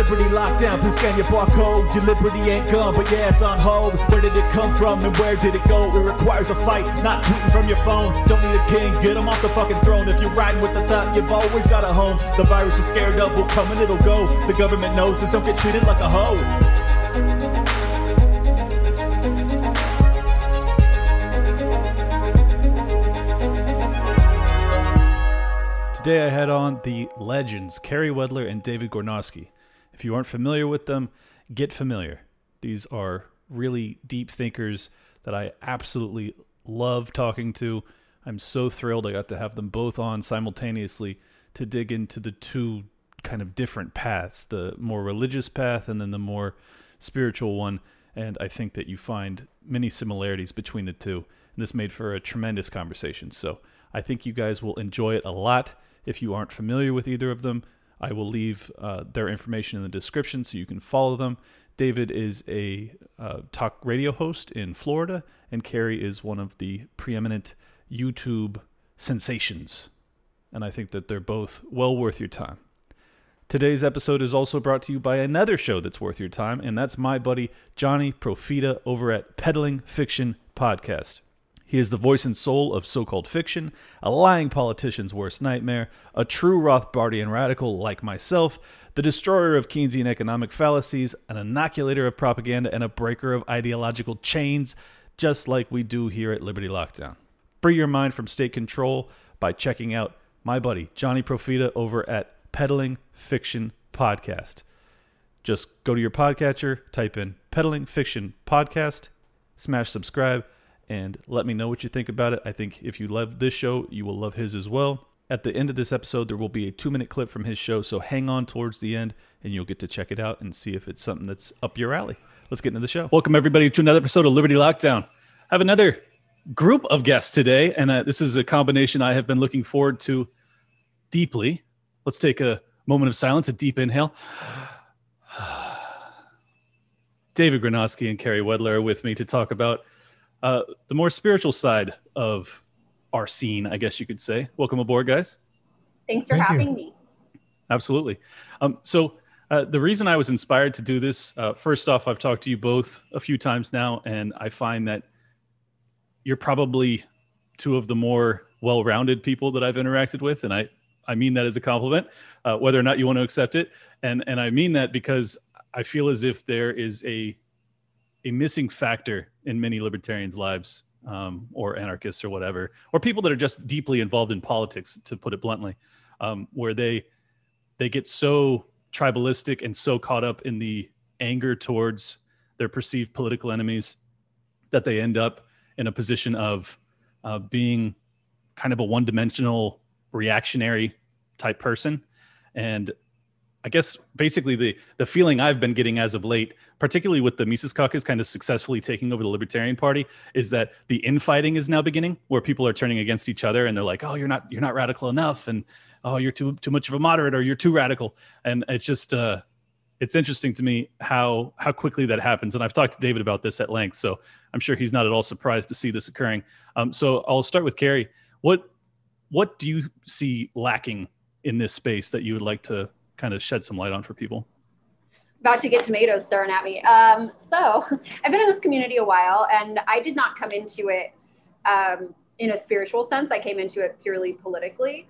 Liberty lockdown, please scan your barcode. Your liberty ain't gone, but yeah, it's on hold. Where did it come from and where did it go? It requires a fight, not tweeting from your phone. Don't need a king, get him off the fucking throne. If you're riding with the thought, you've always got a home. The virus you're scared of will come and it'll go. The government knows this, don't get treated like a hoe. Today I had on the legends, Carey Wedler and David Gornoski. If you aren't familiar with them, get familiar. These are really deep thinkers that I absolutely love talking to. I'm so thrilled I got to have them both on simultaneously to dig into the two kind of different paths the more religious path and then the more spiritual one. And I think that you find many similarities between the two. And this made for a tremendous conversation. So I think you guys will enjoy it a lot. If you aren't familiar with either of them, I will leave uh, their information in the description so you can follow them. David is a uh, talk radio host in Florida, and Carey is one of the preeminent YouTube sensations. And I think that they're both well worth your time. Today's episode is also brought to you by another show that's worth your time, and that's my buddy Johnny Profita over at Peddling Fiction Podcast. He is the voice and soul of so called fiction, a lying politician's worst nightmare, a true Rothbardian radical like myself, the destroyer of Keynesian economic fallacies, an inoculator of propaganda, and a breaker of ideological chains, just like we do here at Liberty Lockdown. Free your mind from state control by checking out my buddy Johnny Profita over at Peddling Fiction Podcast. Just go to your podcatcher, type in Peddling Fiction Podcast, smash subscribe and let me know what you think about it. I think if you love this show, you will love his as well. At the end of this episode, there will be a two minute clip from his show, so hang on towards the end and you'll get to check it out and see if it's something that's up your alley. Let's get into the show. Welcome, everybody, to another episode of Liberty Lockdown. I have another group of guests today, and uh, this is a combination I have been looking forward to deeply. Let's take a moment of silence, a deep inhale. David Gornoski and Carey Wedler are with me to talk about uh, the more spiritual side of our scene, I guess you could say. Welcome aboard, guys. Thanks for Thank having you. me. Absolutely. Um, so, uh, the reason I was inspired to do this, uh, first off, I've talked to you both a few times now, and I find that you're probably two of the more well-rounded people that I've interacted with, and I I mean that as a compliment, uh, whether or not you want to accept it, and and I mean that because I feel as if there is a a missing factor in many libertarians' lives, um, or anarchists, or whatever, or people that are just deeply involved in politics, to put it bluntly, um, where they they get so tribalistic and so caught up in the anger towards their perceived political enemies that they end up in a position of uh, being kind of a one-dimensional reactionary type person. And i guess basically the the feeling i've been getting as of late particularly with the mises caucus kind of successfully taking over the libertarian party is that the infighting is now beginning where people are turning against each other and they're like oh you're not you're not radical enough and oh you're too too much of a moderate or you're too radical and it's just uh it's interesting to me how how quickly that happens and i've talked to david about this at length so i'm sure he's not at all surprised to see this occurring. Um, so i'll start with carey what what do you see lacking in this space that you would like to kind of shed some light on for people About to get tomatoes thrown at me. Um, so I've been in this community a while, and I did not come into it um, in a spiritual sense. I came into it purely politically.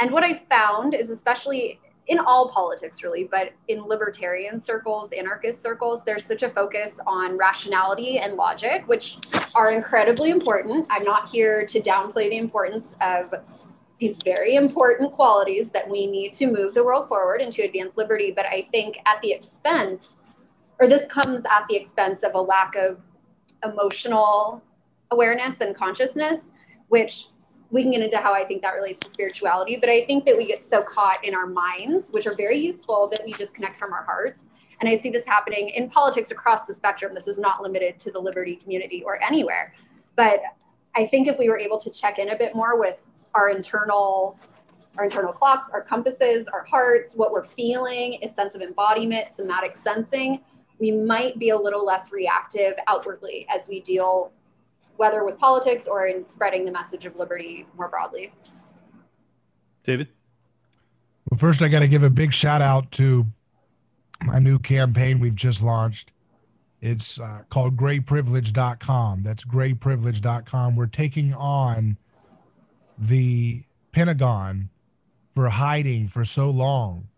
And what I found is, especially in all politics, really, but in libertarian circles, anarchist circles, there's such a focus on rationality and logic, which are incredibly important. I'm not here to downplay the importance of these very important qualities that we need to move the world forward and to advance liberty. But I think at the expense, or this comes at the expense of a lack of emotional awareness and consciousness, which we can get into how I think that relates to spirituality. But I think that we get so caught in our minds, which are very useful, that we disconnect from our hearts. And I see this happening in politics across the spectrum. This is not limited to the liberty community or anywhere. But I think if we were able to check in a bit more with our internal our internal clocks, our compasses, our hearts, what we're feeling, a sense of embodiment, somatic sensing, we might be a little less reactive outwardly as we deal whether with politics or in spreading the message of liberty more broadly. david Well, first, I got to give a big shout out to my new campaign we've just launched. It's uh, called grayprivilege.com. That's grayprivilege.com. We're taking on the Pentagon for hiding for so long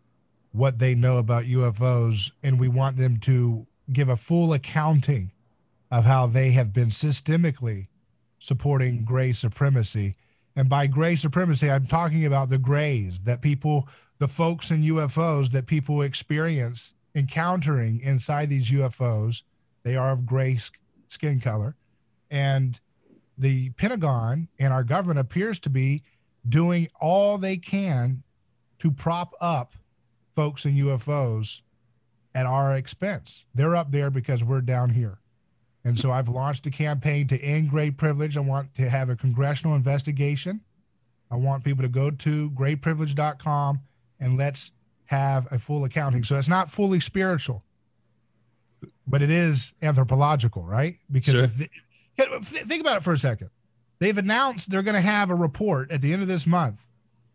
what they know about UFOs, and we want them to give a full accounting of how they have been systemically supporting gray supremacy. And by gray supremacy, I'm talking about the grays that people, the folks in UFOs that people experience encountering inside these UFOs. They are of gray skin color. And the Pentagon and our government appears to be doing all they can to prop up folks in UFOs at our expense. They're up there because we're down here. And so I've launched a campaign to end gray privilege. I want to have a congressional investigation. I want people to go to grayprivilege.com and let's have a full accounting. So it's not fully spiritual, but it is anthropological, right? Because sure. if think about it for a second. They've announced they're going to have a report at the end of this month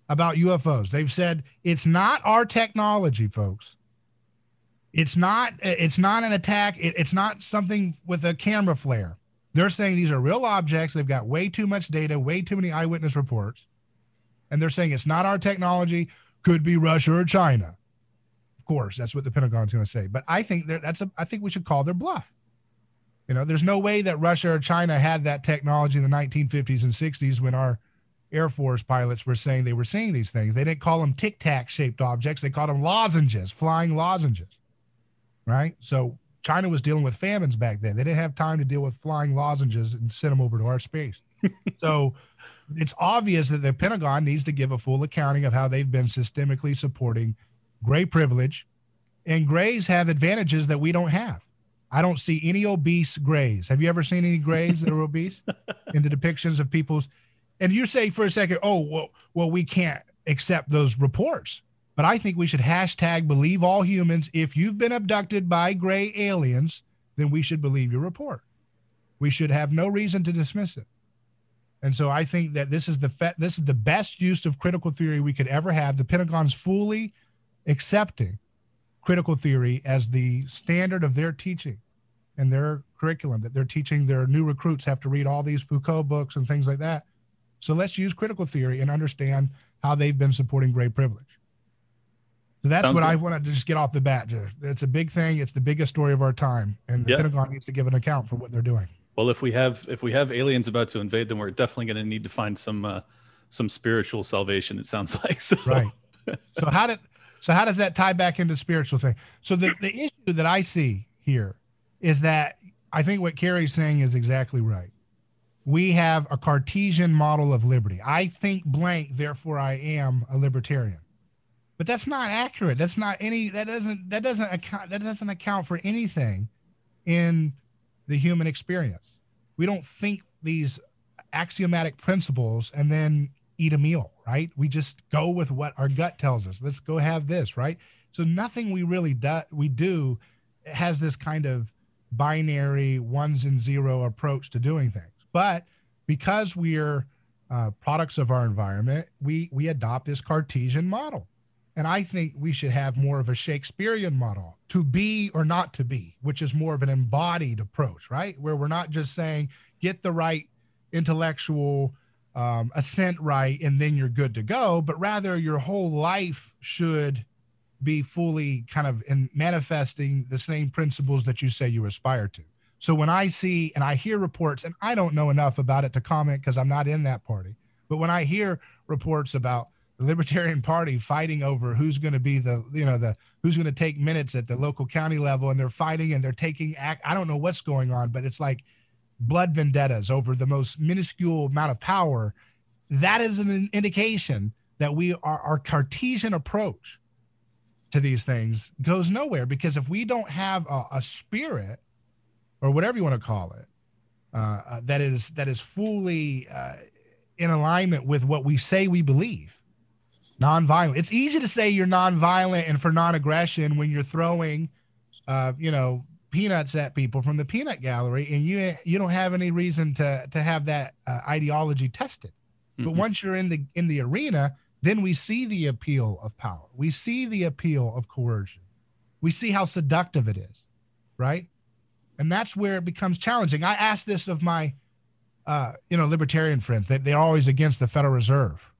about UFOs. They've said it's not our technology, folks. It's not it's not an attack. It, it's not something with a camera flare. They're saying these are real objects. They've got way too much data, way too many eyewitness reports. And they're saying it's not our technology, could be Russia or China. Course, that's what the Pentagon's going to say. But I think that's a I think we should call their bluff. You know, there's no way that Russia or China had that technology in the 1950s and 60s when our Air Force pilots were saying they were seeing these things. They didn't call them tic tac shaped objects, they called them lozenges, flying lozenges right? So China was dealing with famines back then. They didn't have time to deal with flying lozenges and send them over to our space. so it's obvious that the Pentagon needs to give a full accounting of how they've been systemically supporting gray privilege. And grays have advantages that we don't have. I don't see any obese grays. Have you ever seen any grays that are obese in the depictions of people's? And you say for a second, oh, well, well, we can't accept those reports. But I think we should hashtag believe all humans. If you've been abducted by gray aliens, then we should believe your report. We should have no reason to dismiss it. And so I think that this is the fe- this is the best use of critical theory we could ever have. The Pentagon's fully accepting critical theory as the standard of their teaching and their curriculum that they're teaching their new recruits have to read all these Foucault books and things like that. So let's use critical theory and understand how they've been supporting gray privilege. So that's Sounds what good. I wanted to just get off the bat. It's a big thing. It's the biggest story of our time, and the Pentagon needs to give an account for what they're doing. Well, if we have if we have aliens about to invade, then we're definitely going to need to find some uh, some spiritual salvation. It sounds like so. Right. so how did so how does that tie back into spiritual thing? So the the issue that I see here is that I think what Carey's saying is exactly right. We have a Cartesian model of liberty. I think blank, therefore I am a libertarian but that's not accurate. That's not any. That doesn't. That doesn't account. That doesn't account for anything in the human experience. We don't think these axiomatic principles and then eat a meal, right? We just go with what our gut tells us. Let's go have this, right? So nothing we really do we do has this kind of binary ones and zero approach to doing things. But because we're uh, products of our environment, we we adopt this Cartesian model and I think we should have more of a Shakespearean model to be or not to be, which is more of an embodied approach, right? Where we're not just saying, get the right intellectual um, assent right and then you're good to go, but rather your whole life should be fully kind of in manifesting the same principles that you say you aspire to. So when I see and I hear reports, and I don't know enough about it to comment because I'm not in that party, but when I hear reports about the Libertarian Party fighting over who's going to be the you know the who's going to take minutes at the local county level, and they're fighting and they're taking act. I don't know what's going on, but it's like blood vendettas over the most minuscule amount of power. That is an indication that we are our Cartesian approach to these things goes nowhere because if we don't have a, a spirit or whatever you want to call it uh, uh, that is that is fully uh, in alignment with what we say we believe nonviolent. It's easy to say you're nonviolent and for non-aggression when you're throwing, uh, you know, peanuts at people from the peanut gallery, and you you don't have any reason to to have that uh, ideology tested. Mm-hmm. But once you're in the in the arena, then we see the appeal of power. We see the appeal of coercion. we see how seductive it is, right? And that's where it becomes challenging. I ask this of my, uh, you know, libertarian friends. They, they're always against the Federal Reserve.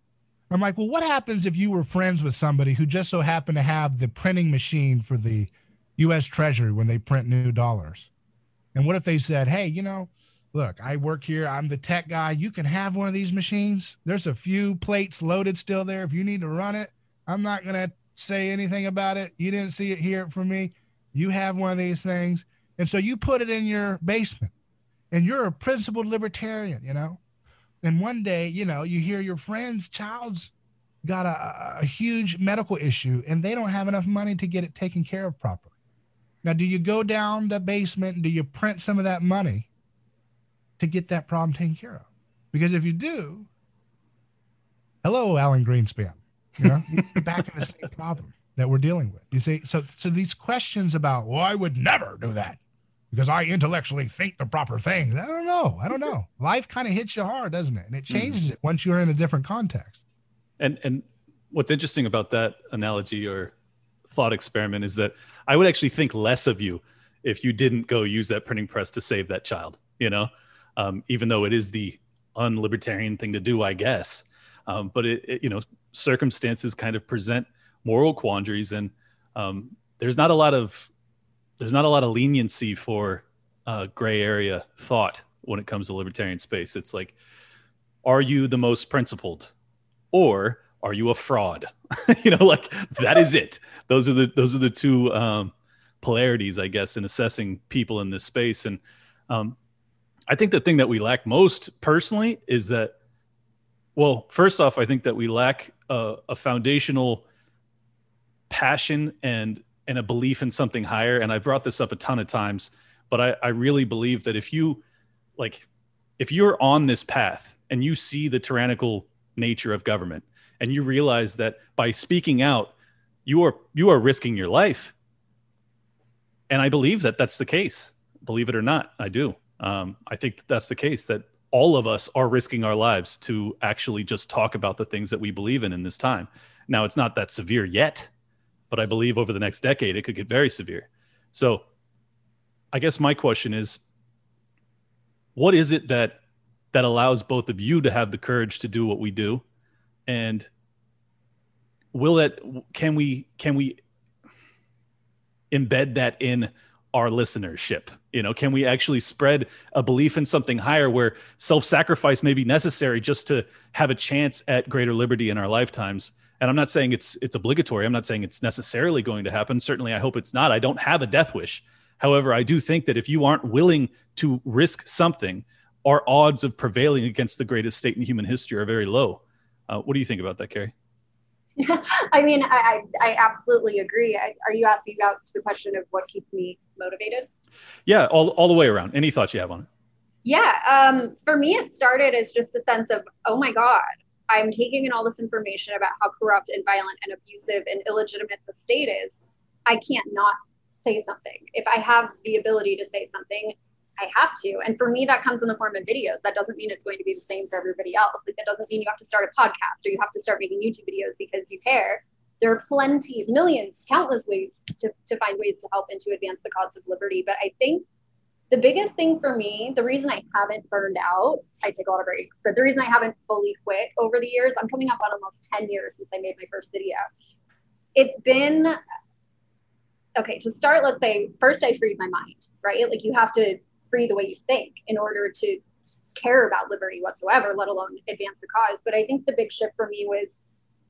I'm like, well, what happens if you were friends with somebody who just so happened to have the printing machine for the U.S. Treasury when they print new dollars? And what if they said, hey, you know, look, I work here. I'm the tech guy. You can have one of these machines. There's a few plates loaded still there. If you need to run it, I'm not going to say anything about it. You didn't see it, hear it from me. You have one of these things. And so you put it in your basement and you're a principled libertarian, you know? And one day, you know, you hear your friend's child's got a, a huge medical issue and they don't have enough money to get it taken care of properly. Now, do you go down the basement and do you print some of that money to get that problem taken care of? Because if you do, hello, Alan Greenspan. You know, you're back in the same problem that we're dealing with. You see, so so these questions about, well, I would never do that because I intellectually think the proper thing. I don't know. I don't know. Life kind of hits you hard, doesn't it? And it changes mm-hmm. it once you're in a different context. And and what's interesting about that analogy or thought experiment is that I would actually think less of you if you didn't go use that printing press to save that child. You know, um, even though it is the unlibertarian thing to do, I guess. Um, but it, it, you know, circumstances kind of present moral quandaries, and um, there's not a lot of there's not a lot of leniency for uh, gray area thought when it comes to libertarian space. It's like, are you the most principled, or are you a fraud? you know, like that is it. Those are the those are the two um, polarities, I guess, in assessing people in this space. And um, I think the thing that we lack most personally is that well, first off, I think that we lack a, a foundational passion and and a belief in something higher. And I brought this up a ton of times, but I, I really believe that if you like if you're on this path and you see the tyrannical nature of government and you realize that by speaking out you are you are risking your life and i believe that that's the case believe it or not i do um, i think that that's the case that all of us are risking our lives to actually just talk about the things that we believe in in this time. Now, it's not that severe yet, but I believe over the next decade it could get very severe. So, I guess my question is what is it that that allows both of you to have the courage to do what we do and will that can we can we embed that in our listenership? You know can we actually spread a belief in something higher where self-sacrifice may be necessary just to have a chance at greater liberty in our lifetimes? And i'm not saying it's it's obligatory. I'm not saying it's necessarily going to happen. Certainly i hope it's not. I don't have a death wish. However i do think that if you aren't willing to risk something our odds of prevailing against the greatest state in human history are very low uh, what do you think about that carey I mean, I, I, absolutely agree. I, are you asking about the question of what keeps me motivated? Yeah, all, all the way around. Any thoughts you have on it? Yeah, um, for me, it started as just a sense of, oh my God, I'm taking in all this information about how corrupt and violent and abusive and illegitimate the state is. I can't not say something. If I have the ability to say something, I have to. And for me, that comes in the form of videos. That doesn't mean it's going to be the same for everybody else. Like that doesn't mean you have to start a podcast or you have to start making YouTube videos because you care. There are plenty, millions, countless ways to, to find ways to help and to advance the cause of liberty. But I think the biggest thing for me, the reason I haven't burned out, I take a lot of breaks, but the reason I haven't fully quit over the years, I'm coming up on almost 10 years since I made my first video. It's been okay to start let's say first i freed my mind right like you have to free the way you think in order to care about liberty whatsoever, let alone advance the cause. But I think the big shift for me was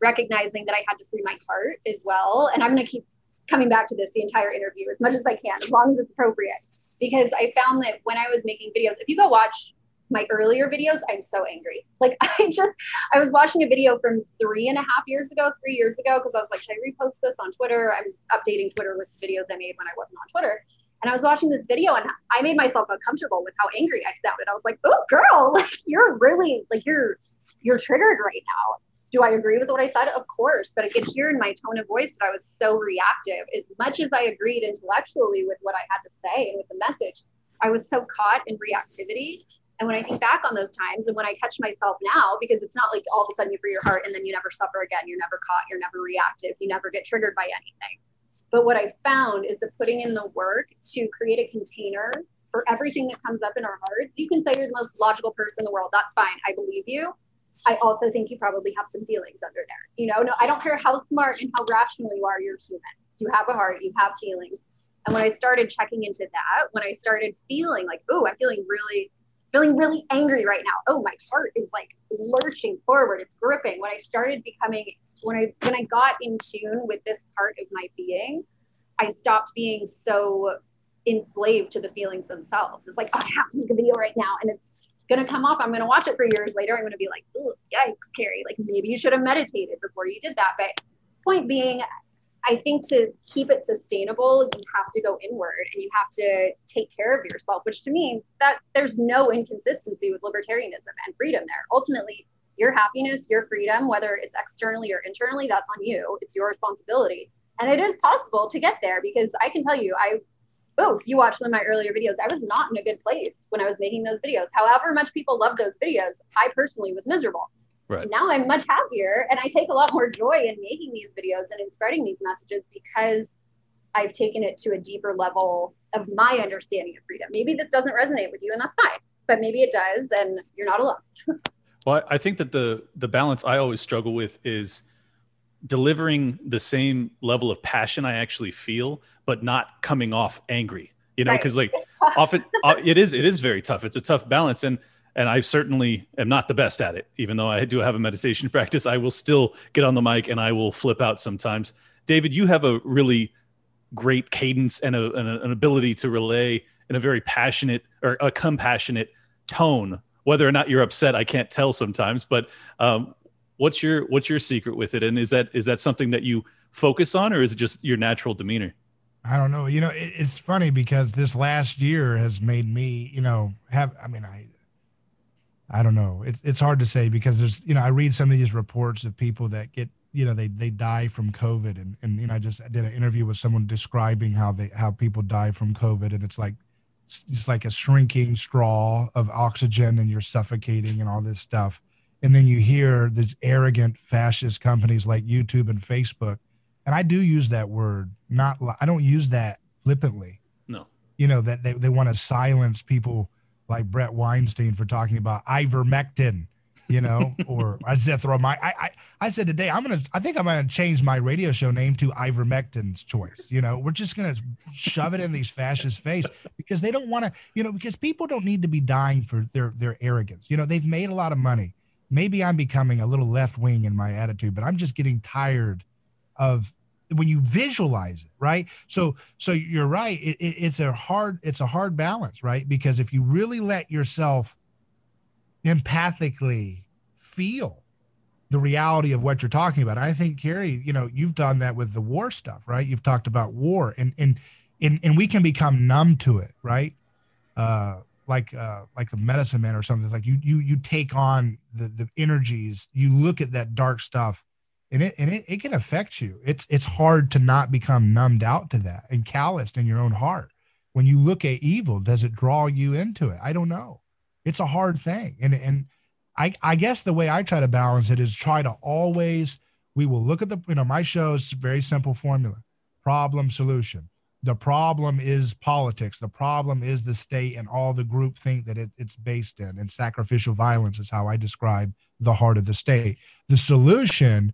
recognizing that I had to free my heart as well. And I'm going to keep coming back to this the entire interview as much as I can, as long as it's appropriate. Because I found that when I was making videos, if you go watch my earlier videos, I'm so angry. Like I just, I was watching a video from three and a half years ago, three years ago, because I was like, should I repost this on Twitter? I was updating Twitter with videos I made when I wasn't on Twitter. And I was watching this video and I made myself uncomfortable with how angry I sounded. I was like, oh girl, like you're really like you're you're triggered right now. Do I agree with what I said? Of course, but I could hear in my tone of voice that I was so reactive. As much as I agreed intellectually with what I had to say and with the message, I was so caught in reactivity. And when I think back on those times and when I catch myself now, because it's not like all of a sudden you free your heart and then you never suffer again, you're never caught, you're never reactive, you never get triggered by anything But what I found is that putting in the work to create a container for everything that comes up in our hearts, you can say you're the most logical person in the world. That's fine. I believe you. I also think you probably have some feelings under there. You know, no, I don't care how smart and how rational you are, you're human. You have a heart, you have feelings. And when I started checking into that, when I started feeling like, oh, I'm feeling really, feeling really angry right now. Oh, my heart is like lurching forward. It's gripping. When I started becoming, when I when I got in tune with this part of my being, I stopped being so enslaved to the feelings themselves. It's like, oh, I have to make a video right now, and it's gonna come off. I'm gonna watch it for years later. I'm gonna be like, oh, yikes, Carey. Like maybe you should have meditated before you did that. But point being, I think to keep it sustainable, you have to go inward and you have to take care of yourself, which to me, that there's no inconsistency with libertarianism and freedom there. Ultimately, your happiness, your freedom, whether it's externally or internally, that's on you. It's your responsibility. And it is possible to get there because I can tell you, I oh, if you watch some of my earlier videos, I was not in a good place when I was making those videos. However much people loved those videos, I personally was miserable. Right. Now I'm much happier and I take a lot more joy in making these videos and in spreading these messages because I've taken it to a deeper level of my understanding of freedom. Maybe this doesn't resonate with you and that's fine, but maybe it does and you're not alone. well, I think that the the balance I always struggle with is delivering the same level of passion I actually feel, but not coming off angry. You know, because like often uh, it is it is very tough. It's a tough balance, and and I certainly am not the best at it. Even though I do have a meditation practice, I will still get on the mic and I will flip out sometimes. David, you have a really great cadence and, a, an ability to relay in a very passionate or a compassionate tone. Whether or not you're upset, I can't tell sometimes. But um, what's your what's your secret with it and is that is that something that you focus on or is it just your natural demeanor i don't know you know it, it's funny because this last year has made me you know have i mean i i don't know it's, it's hard to say because there's you know i read some of these reports of people that get you know they they die from covid and and you know i just did an interview with someone describing how they how people die from covid and it's like it's like a shrinking straw of oxygen and you're suffocating and all this stuff and then you hear these arrogant fascist companies like YouTube and Facebook, and I do use that word. Not I don't use that flippantly. No, you know that they, they want to silence people like Bret Weinstein for talking about ivermectin, you know, or azithromycin. I, I I said today I'm gonna I think I'm gonna change my radio show name to ivermectin's choice. You know, we're just gonna shove it in these fascist face because they don't want to. You know, because people don't need to be dying for their their arrogance. You know, they've made a lot of money maybe I'm becoming a little left wing in my attitude, but I'm just getting tired of when you visualize it, right? So, so you're right. It, it, it's a hard, it's a hard balance, right? Because if you really let yourself empathically feel the reality of what you're talking about, I think Carey, you know, you've done that with the war stuff, right? You've talked about war, and and and and we can become numb to it, right? Uh, like uh like the medicine man or something it's like you you you take on the the energies you look at that dark stuff and it and it, it can affect you it's it's hard to not become numbed out to that and calloused in your own heart when you look at evil does it draw you into it i don't know it's a hard thing and and i i guess the way i try to balance it is try to always we will look at the you know my show is very simple formula problem solution the problem is politics. The problem is the state and all the group think that it, it's based in. And sacrificial violence is how I describe the heart of the state. The solution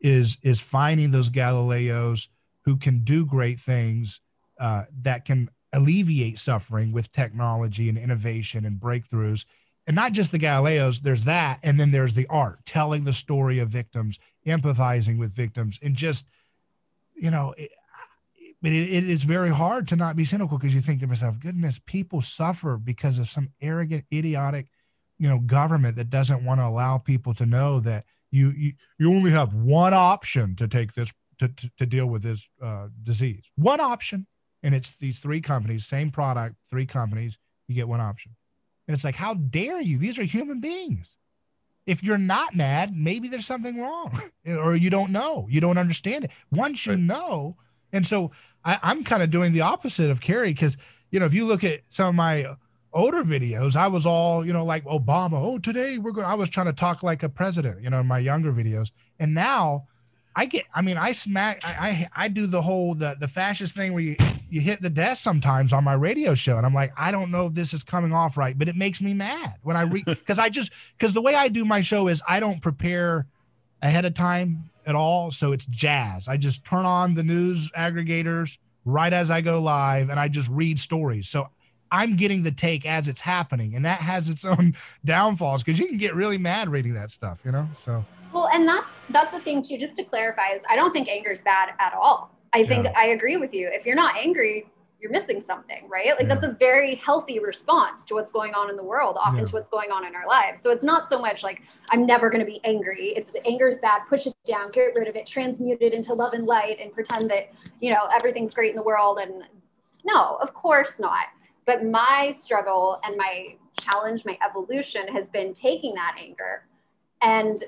is is finding those Galileos who can do great things uh, that can alleviate suffering with technology and innovation and breakthroughs. And not just the Galileos, there's that. And then there's the art, telling the story of victims, empathizing with victims, and just, you know, it, but it, it is very hard to not be cynical because you think to myself, goodness, people suffer because of some arrogant, idiotic, you know, government that doesn't want to allow people to know that you you, you only have one option to take this to, to, to deal with this uh, disease. One option. And it's these three companies, same product, three companies, you get one option. And it's like, how dare you? These are human beings. If you're not mad, maybe there's something wrong or you don't know, you don't understand it. Once you right. know, and so I, I'm kind of doing the opposite of Carey because you know if you look at some of my older videos, I was all you know like Obama. Oh, today we're going. I was trying to talk like a president, you know, in my younger videos, and now. I get. I mean, I smack. I, I I do the whole the the fascist thing where you you hit the desk sometimes on my radio show, and I'm like, I don't know if this is coming off right, but it makes me mad when I read because I just because the way I do my show is I don't prepare ahead of time at all, so it's jazz. I just turn on the news aggregators right as I go live, and I just read stories. So I'm getting the take as it's happening, and that has its own downfalls because you can get really mad reading that stuff, you know. So well, and that's that's the thing too. Just to clarify, is I don't think anger is bad at all. I think yeah. I agree with you. If you're not angry, you're missing something, right? Like yeah. that's a very healthy response to what's going on in the world, often yeah. to what's going on in our lives. So it's not so much like I'm never going to be angry. It's anger is bad. Push it down, get rid of it, transmute it into love and light, and pretend that you know everything's great in the world. And no, of course not. But my struggle and my challenge, my evolution has been taking that anger. And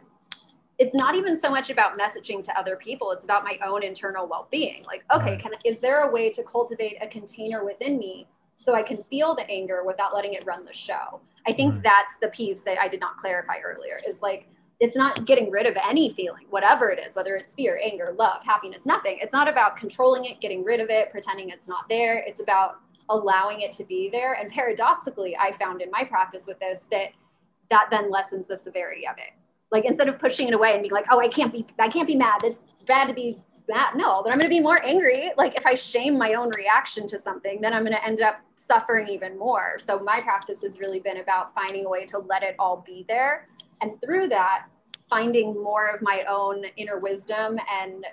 it's not even so much about messaging to other people it's about my own internal well-being. Like okay can is there a way to cultivate a container within me so i can feel the anger without letting it run the show? I think right. that's the piece that i did not clarify earlier is like it's not getting rid of any feeling whatever it is whether it's fear anger love happiness nothing. It's not about controlling it getting rid of it pretending it's not there. It's about allowing it to be there. And paradoxically i found in my practice with this that that then lessens the severity of it. Like instead of pushing it away and being like, oh, I can't be, I can't be mad. It's bad to be mad. No, but I'm going to be more angry. Like if I shame my own reaction to something, then I'm going to end up suffering even more. So my practice has really been about finding a way to let it all be there. And through that, finding more of my own inner wisdom and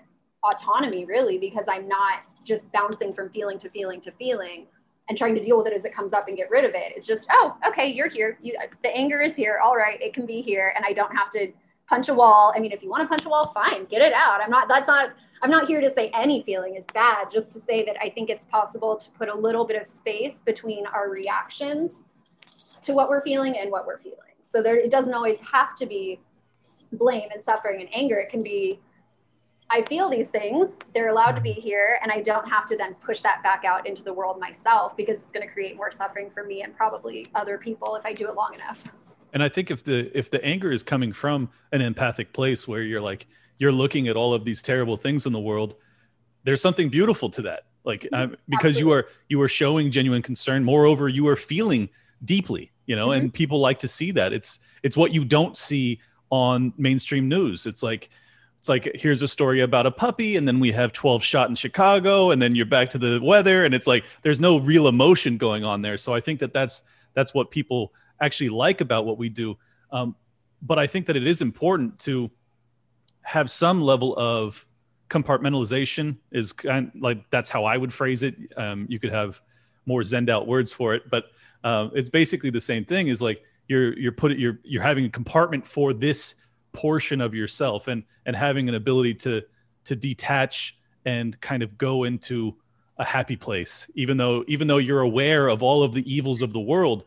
autonomy really, because I'm not just bouncing from feeling to feeling to feeling and trying to deal with it as it comes up and get rid of it. It's just, oh, okay, you're here. You, the anger is here. All right, it can be here, and I don't have to punch a wall. I mean, if you want to punch a wall, fine, get it out. I'm not. That's not. I'm not here to say any feeling is bad. Just to say that I think it's possible to put a little bit of space between our reactions to what we're feeling and what we're feeling. So there, it doesn't always have to be blame and suffering and anger. It can be I feel these things, they're allowed to be here, and I don't have to then push that back out into the world myself because it's going to create more suffering for me and probably other people if I do it long enough. And I think if the if the anger is coming from an empathic place where you're like you're looking at all of these terrible things in the world, there's something beautiful to that. Like mm-hmm. because Absolutely. you are you are showing genuine concern. Moreover, you are feeling deeply, you know, mm-hmm. and people like to see that. It's it's what you don't see on mainstream news. It's like it's like here's a story about a puppy and then we have 12 shot in chicago and then you're back to the weather and it's like there's no real emotion going on there so i think that that's that's what people actually like about what we do. Um, but i think that it is important to have some level of compartmentalization is kind of like that's how i would phrase it. Um, you could have more zenned out words for it but um, it's basically the same thing is like you're you're putting you're you're having a compartment for this portion of yourself and and having an ability to to detach and kind of go into a happy place even though even though you're aware of all of the evils of the world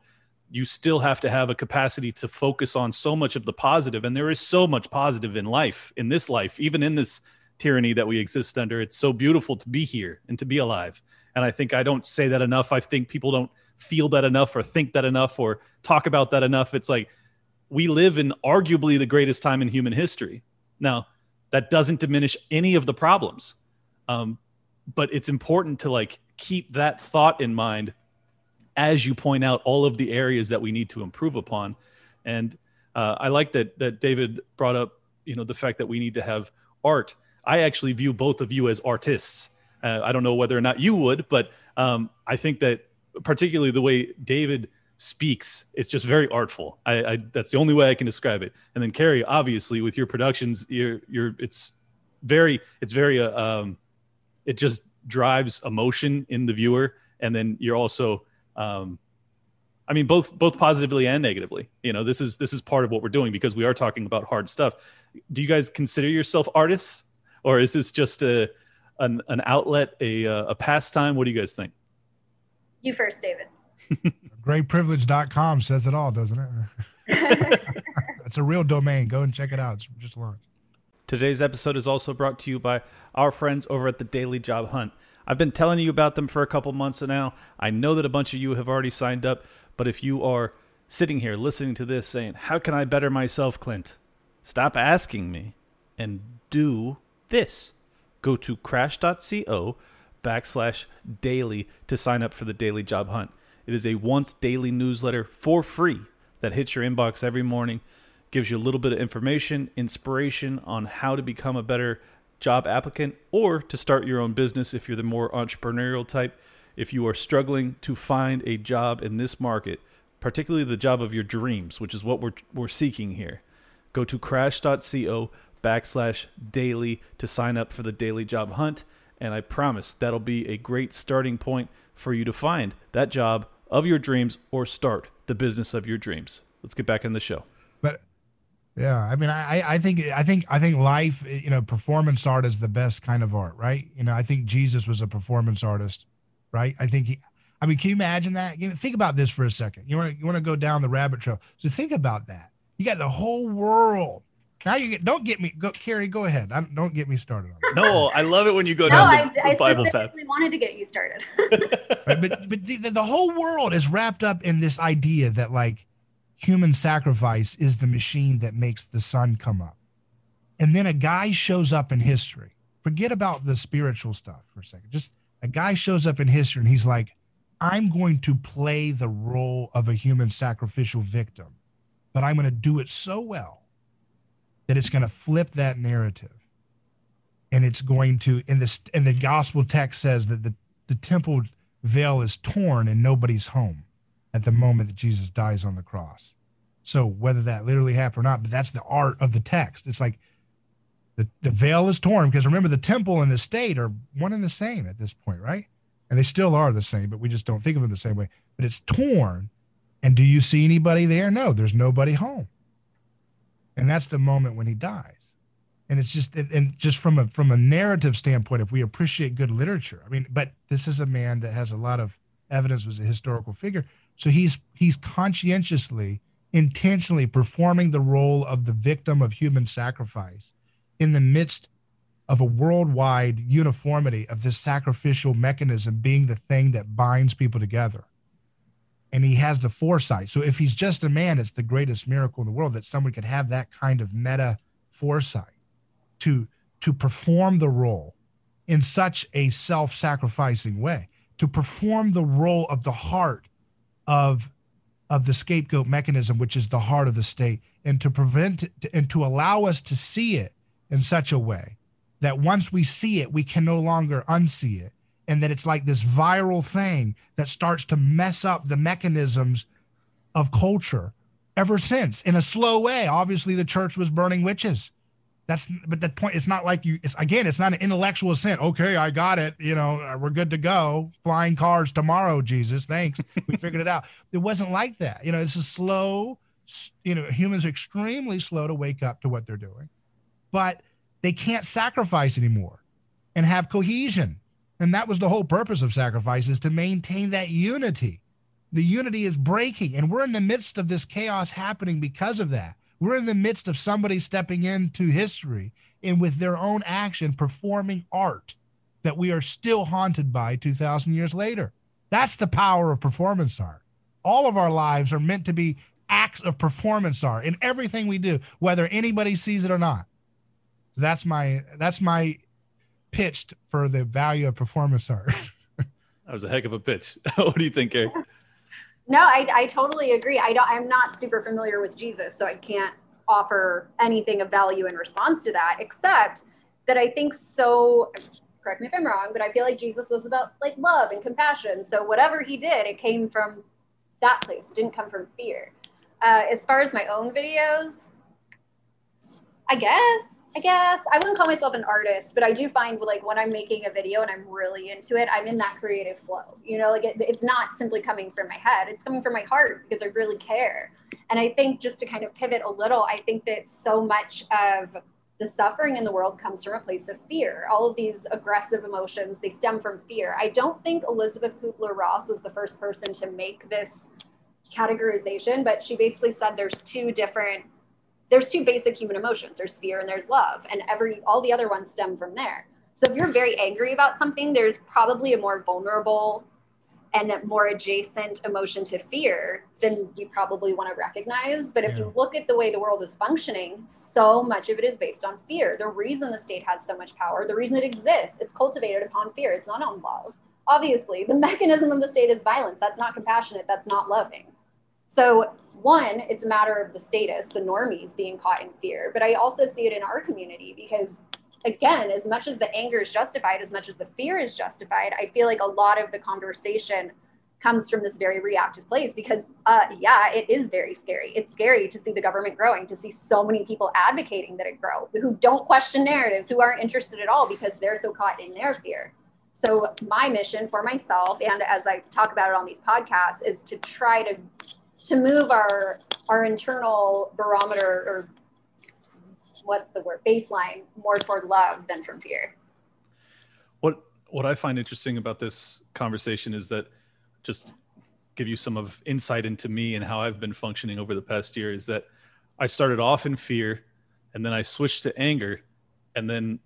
you still have to have a capacity to focus on so much of the positive. And there is so much positive in life in this life even in this tyranny that we exist under. It's so beautiful to be here and to be alive. And i think i don't say that enough. I think people don't feel that enough or think that enough or talk about that enough. It's like we live in arguably the greatest time in human history. Now, that doesn't diminish any of the problems, um, but it's important to like keep that thought in mind as you point out all of the areas that we need to improve upon. And uh, I like that that David brought up, you know, the fact that we need to have art. I actually view both of you as artists. Uh, I don't know whether or not you would, but um, I think that particularly the way David speaks. It's just very artful. I, I, that's the only way I can describe it. And then Carey, obviously, with your productions, you're you're it's very it's very uh, um, it just drives emotion in the viewer, and then you're also um, I mean both both positively and negatively. You know, this is this is part of what we're doing because we are talking about hard stuff. Do you guys consider yourself artists, or is this just a an, an outlet, a a pastime? What do you guys think? You first, David. Grayprivilege.com says it all, doesn't it? it's a real domain. Go and check it out. It's just launched. Today's episode is also brought to you by our friends over at the Daily Job Hunt. I've been telling you about them for a couple months now. I know that a bunch of you have already signed up, but if you are sitting here listening to this saying, How can I better myself, Clint? Stop asking me and do this. Go to crash.co backslash daily to sign up for the daily job hunt. It is a once daily newsletter for free that hits your inbox every morning, gives you a little bit of information, inspiration on how to become a better job applicant or to start your own business if you're the more entrepreneurial type. If you are struggling to find a job in this market, particularly the job of your dreams, which is what we're, we're seeking here, go to crash.co backslash daily to sign up for the daily job hunt. And I promise that'll be a great starting point for you to find that job of your dreams or start the business of your dreams. Let's get back in the show. But yeah, I mean, I, I think, I think, I think life, you know, performance art is the best kind of art, right? You know, I think Jesus was a performance artist, right? I think he, I mean, can you imagine that? You know, think about this for a second. You want to, you want to go down the rabbit trail. So think about that. You got the whole world now you get, don't get me go Carey, go ahead. I, don't get me started on that. No, I love it when you go no, down the, I, the Bible I specifically path. wanted to get you started. right, but but the, the whole world is wrapped up in this idea that like human sacrifice is the machine that makes the sun come up. And then a guy shows up in history. Forget about the spiritual stuff for a second. Just a guy shows up in history and he's like, I'm going to play the role of a human sacrificial victim, but I'm going to do it so well that it's going to flip that narrative and it's going to in this and the gospel text says that the, the temple veil is torn and nobody's home at the moment that jesus dies on the cross. So whether that literally happened or not but that's the art of the text. It's like the, the veil is torn because remember the temple and the state are one and the same at this point right? And they still are the same but we just don't think of them the same way. But it's torn. And do you see anybody there? No there's nobody home. And that's the moment when he dies. And it's just and just from a from a narrative standpoint if we appreciate good literature i mean but this is a man that has a lot of evidence was a historical figure so he's he's conscientiously intentionally performing the role of the victim of human sacrifice in the midst of a worldwide uniformity of this sacrificial mechanism being the thing that binds people together and he has the foresight. So if he's just a man, it's the greatest miracle in the world that someone could have that kind of meta foresight to to perform the role in such a self-sacrificing way, to perform the role of the heart of of the scapegoat mechanism, which is the heart of the state, and to prevent it, and to allow us to see it in such a way that once we see it, we can no longer unsee it and that it's like this viral thing that starts to mess up the mechanisms of culture ever since in a slow way. Obviously the church was burning witches that's but that point it's not like you it's again it's not an intellectual assent okay i got it you know uh, we're good to go. Flying cars tomorrow jesus thanks. We figured it out. It wasn't like that. You know it's a slow you know humans are extremely slow to wake up to what they're doing but they can't sacrifice anymore and have cohesion. And that was the whole purpose of sacrifice is to maintain that unity. The unity is breaking, and we're in the midst of this chaos happening because of that. We're in the midst of somebody stepping into history and with their own action performing art that we are still haunted by 2,000 years later. That's the power of performance art. All of our lives are meant to be acts of performance art in everything we do, whether anybody sees it or not. That's my that's my pitched for the value of performance art. that was a heck of a pitch. what do you think, Gary? No, I, I totally agree. I don't. I'm not super familiar with Jesus, so I can't offer anything of value in response to that, except that I think so. Correct me if I'm wrong, but I feel like Jesus was about like love and compassion. So whatever he did, it came from that place. It didn't come from fear. Uh, as far as my own videos, I guess I guess I wouldn't call myself an artist, but I do find like when I'm making a video and I'm really into it, I'm in that creative flow. You know, like it, it's not simply coming from my head; it's coming from my heart because I really care. And I think just to kind of pivot a little, I think that so much of the suffering in the world comes from a place of fear. All of these aggressive emotions they stem from fear. I don't think Elizabeth Kubler Ross was the first person to make this categorization, but she basically said there's two different there's two basic human emotions there's fear and there's love and every all the other ones stem from there so if you're very angry about something there's probably a more vulnerable and more adjacent emotion to fear, then you probably want to recognize. But if yeah. you look at the way the world is functioning, so much of it is based on fear. The reason the state has so much power, the reason it exists, it's cultivated upon fear. It's not on love. Obviously, the mechanism of the state is violence. That's not compassionate. That's not loving. So, one, it's a matter of the statists, the normies being caught in fear. But I also see it in our community because again, as much as the anger is justified, as much as the fear is justified, I feel like a lot of the conversation comes from this very reactive place because, uh, yeah, it is very scary. It's scary to see the government growing, to see so many people advocating that it grow, who don't question narratives, who aren't interested at all because they're so caught in their fear. So, my mission for myself, and as I talk about it on these podcasts, is to try to to move our our internal barometer or what's the word baseline more toward love than from fear. What what i find interesting about this conversation is that just give you some of insight into me and how i've been functioning over the past year is that i started off in fear and then i switched to anger and then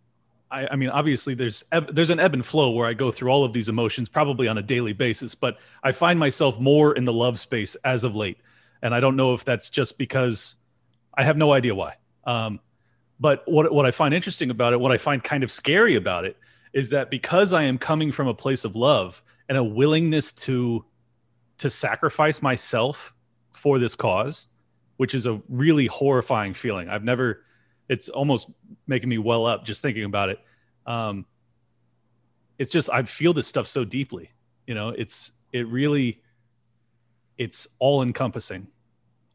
I, I, mean, obviously, there's ebb, there's an ebb and flow where I go through all of these emotions probably on a daily basis, but I find myself more in the love space as of late, and I don't know if that's just because I have no idea why. Um, but what what I find interesting about it, what I find kind of scary about it, is that because I am coming from a place of love and a willingness to to sacrifice myself for this cause, which is a really horrifying feeling. I've never it's almost making me well up just thinking about it. Um, it's just I feel this stuff so deeply. You know, it's it really it's all encompassing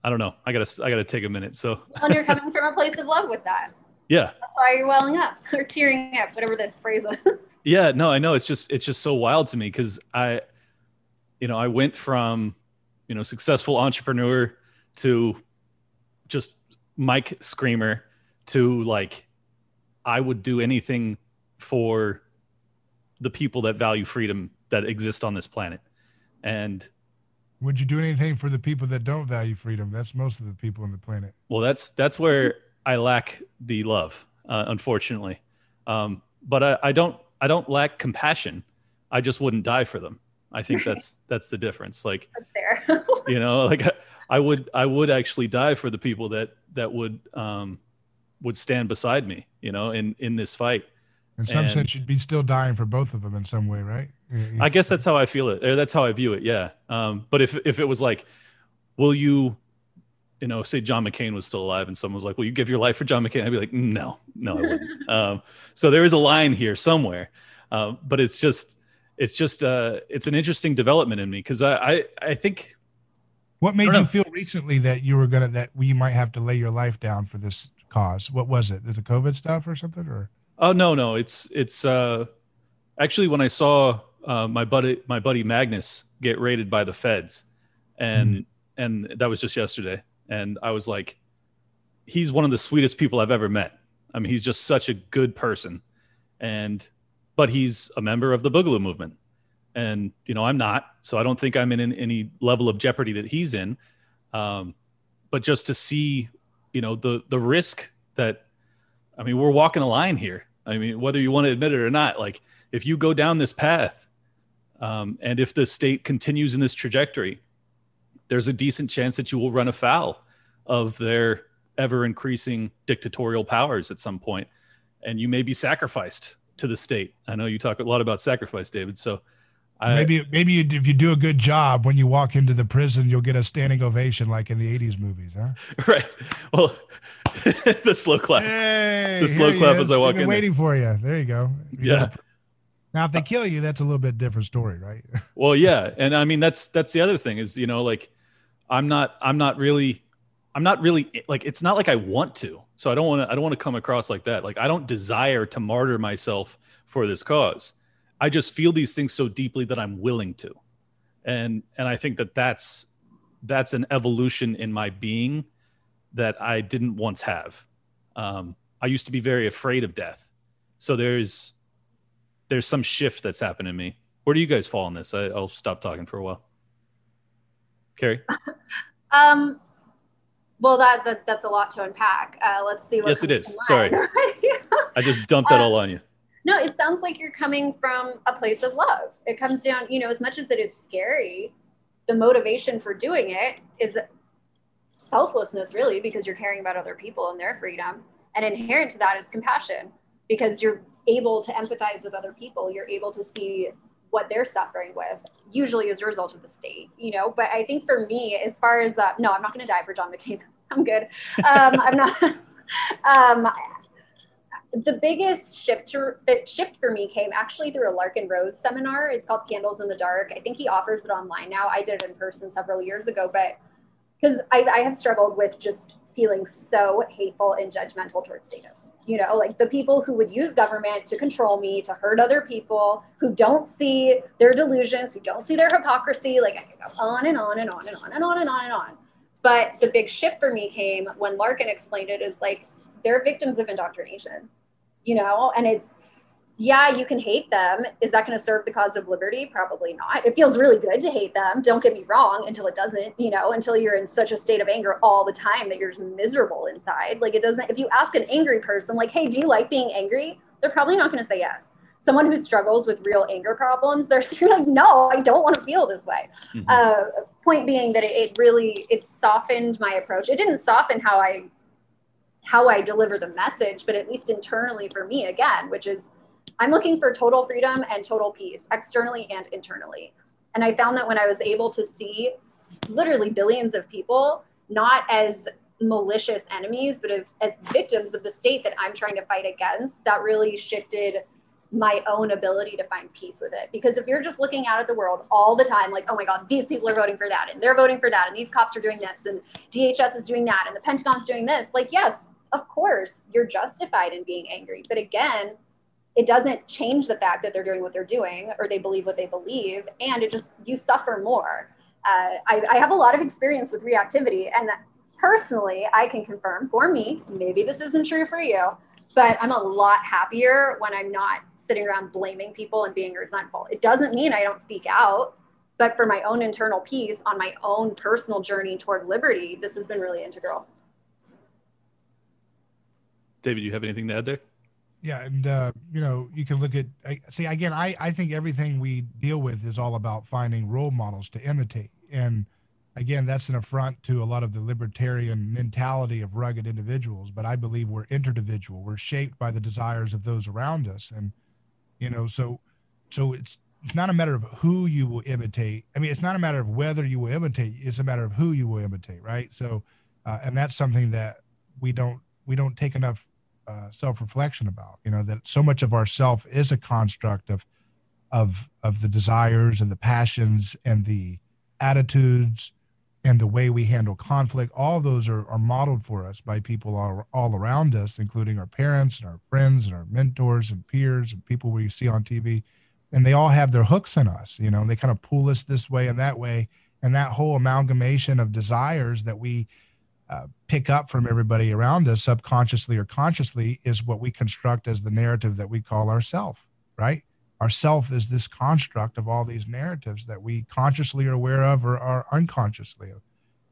I don't know. I gotta I gotta take a minute. So and you're coming from a place of love with that. Yeah. That's why you're welling up or tearing up, whatever this phrase is. yeah, no, I know. It's just it's just so wild to me because I, you know, I went from, you know, successful entrepreneur to just Mike Screamer to like I would do anything for the people that value freedom that exist on this planet. And would you do anything for the people that don't value freedom? That's most of the people on the planet. Well, that's that's where I lack the love, uh, unfortunately. Um, but I, I don't I don't lack compassion. I just wouldn't die for them. I think that's that's the difference. Like that's fair. you know, like I would I would actually die for the people that that would um, would stand beside me. You know, in in this fight. In some and, sense, you'd be still dying for both of them in some way, right? I guess that's how I feel it. Or that's how I view it. Yeah. Um, but if if it was like, will you, you know, say John McCain was still alive and someone was like, will you give your life for John McCain? I'd be like, no, no, I wouldn't. um, so there is a line here somewhere. Uh, but it's just, it's just, uh, it's an interesting development in me because I, I, I think. What made you feel recently that you were gonna that we might have to lay your life down for this cause? What was it? Is it COVID stuff or something or? Oh no, no, it's it's uh, actually when I saw uh, my buddy my buddy Magnus get raided by the feds, and mm. and that was just yesterday, and I was like, he's one of the sweetest people I've ever met. I mean, he's just such a good person, and but he's a member of the Boogaloo movement, and you know I'm not, so I don't think I'm in any level of jeopardy that he's in. Um, but just to see, you know, the the risk that, I mean, we're walking a line here. I mean, whether you want to admit it or not, like if you go down this path um, and if the state continues in this trajectory, there's a decent chance that you will run afoul of their ever increasing dictatorial powers at some point, and you may be sacrificed to the state. I know you talk a lot about sacrifice, David. So I, maybe maybe if you do a good job when you walk into the prison, you'll get a standing ovation like in the '80s movies, huh? Right. Well, the slow clap. Hey, the slow clap as I walk in. Waiting there. for you. There you go. You yeah. Now, if they kill you, that's a little bit different story, right? well, yeah, and I mean that's that's the other thing is you know like I'm not I'm not really I'm not really eh, like it's not like I want to. So I don't want to I don't want to come across like that. Like I don't desire to martyr myself for this cause. I just feel these things so deeply that I'm willing to. And and I think that that's that's an evolution in my being that I didn't once have. Um, I used to be very afraid of death. So there's there's some shift that's happened in me. Where do you guys fall on this? I, will stop talking for a while. Carey. um, well, that, that that's a lot to unpack. Uh, let's see. yes, it is. Sorry, I just dumped that all on you. No, it sounds like you're coming from a place of love. It comes down, you know, as much as it is scary, the motivation for doing it is selflessness, really, because you're caring about other people and their freedom. And inherent to that is compassion, because you're able to empathize with other people. You're able to see what they're suffering with, usually as a result of the state, you know. But I think for me, as far as uh, no, I'm not going to die for John McCain. I'm good. Um, I'm not. um, the biggest shift to, shift for me came actually through a Larken Rose seminar. It's called Candles in the Dark. I think he offers it online now. I did it in person several years ago, but because I, I have struggled with just feeling so hateful and judgmental towards statists. You know, like the people who would use government to control me, to hurt other people, who don't see their delusions, who don't see their hypocrisy. Like I could go on and on and on and on and on and on and on. But the big shift for me came when Larken explained it is like they're victims of indoctrination, you know, and it's yeah, you can hate them. Is that going to serve the cause of liberty? Probably not. It feels really good to hate them. Don't get me wrong, until it doesn't, you know, until you're in such a state of anger all the time that you're just miserable inside. Like it doesn't, if you ask an angry person, like, hey, do you like being angry? They're probably not going to say yes. Someone who struggles with real anger problems, they're, they're like, no, I don't want to feel this way. Mm-hmm. Uh, point being that it, it really, it softened my approach. It didn't soften how I, how I deliver the message, but at least internally for me, again, which is, I'm looking for total freedom and total peace, externally and internally. And I found that when I was able to see literally billions of people, not as malicious enemies, but as victims of the state that I'm trying to fight against, that really shifted my own ability to find peace with it. Because if you're just looking out at the world all the time, like, oh my God, these people are voting for that, and they're voting for that, and these cops are doing this, and DHS is doing that, and the Pentagon's doing this, like, yes, of course, you're justified in being angry. But again, it doesn't change the fact that they're doing what they're doing or they believe what they believe. And it just you suffer more. Uh, I, I have a lot of experience with reactivity. And personally i can confirm for me maybe this isn't true for you but i'm a lot happier when i'm not sitting around blaming people and being resentful. It doesn't mean i don't speak out but for my own internal peace on my own personal journey toward liberty this has been really integral david do you have anything to add there? Yeah and uh, you know you can look at see again i i think everything we deal with is all about finding role models to imitate. And again that's an affront to a lot of the libertarian mentality of rugged individuals but i believe we're individual we're shaped by the desires of those around us. And you know so so it's it's not a matter of who you will imitate. I mean it's not a matter of whether you will imitate. It's a matter of who you will imitate right? So uh, and that's something that we don't we don't take enough uh, self-reflection about you know that so much of ourself is a construct of of of the desires and the passions and the attitudes and the way we handle conflict. All those are, are modeled for us by people all, all around us including our parents and our friends and our mentors and peers and people we see on tv and they all have their hooks in us you know and they kind of pull us this way and that way. And that whole amalgamation of desires that we uh, pick up from everybody around us subconsciously or consciously is what we construct as the narrative that we call ourself right? Ourself is this construct of all these narratives that we consciously are aware of or are unconsciously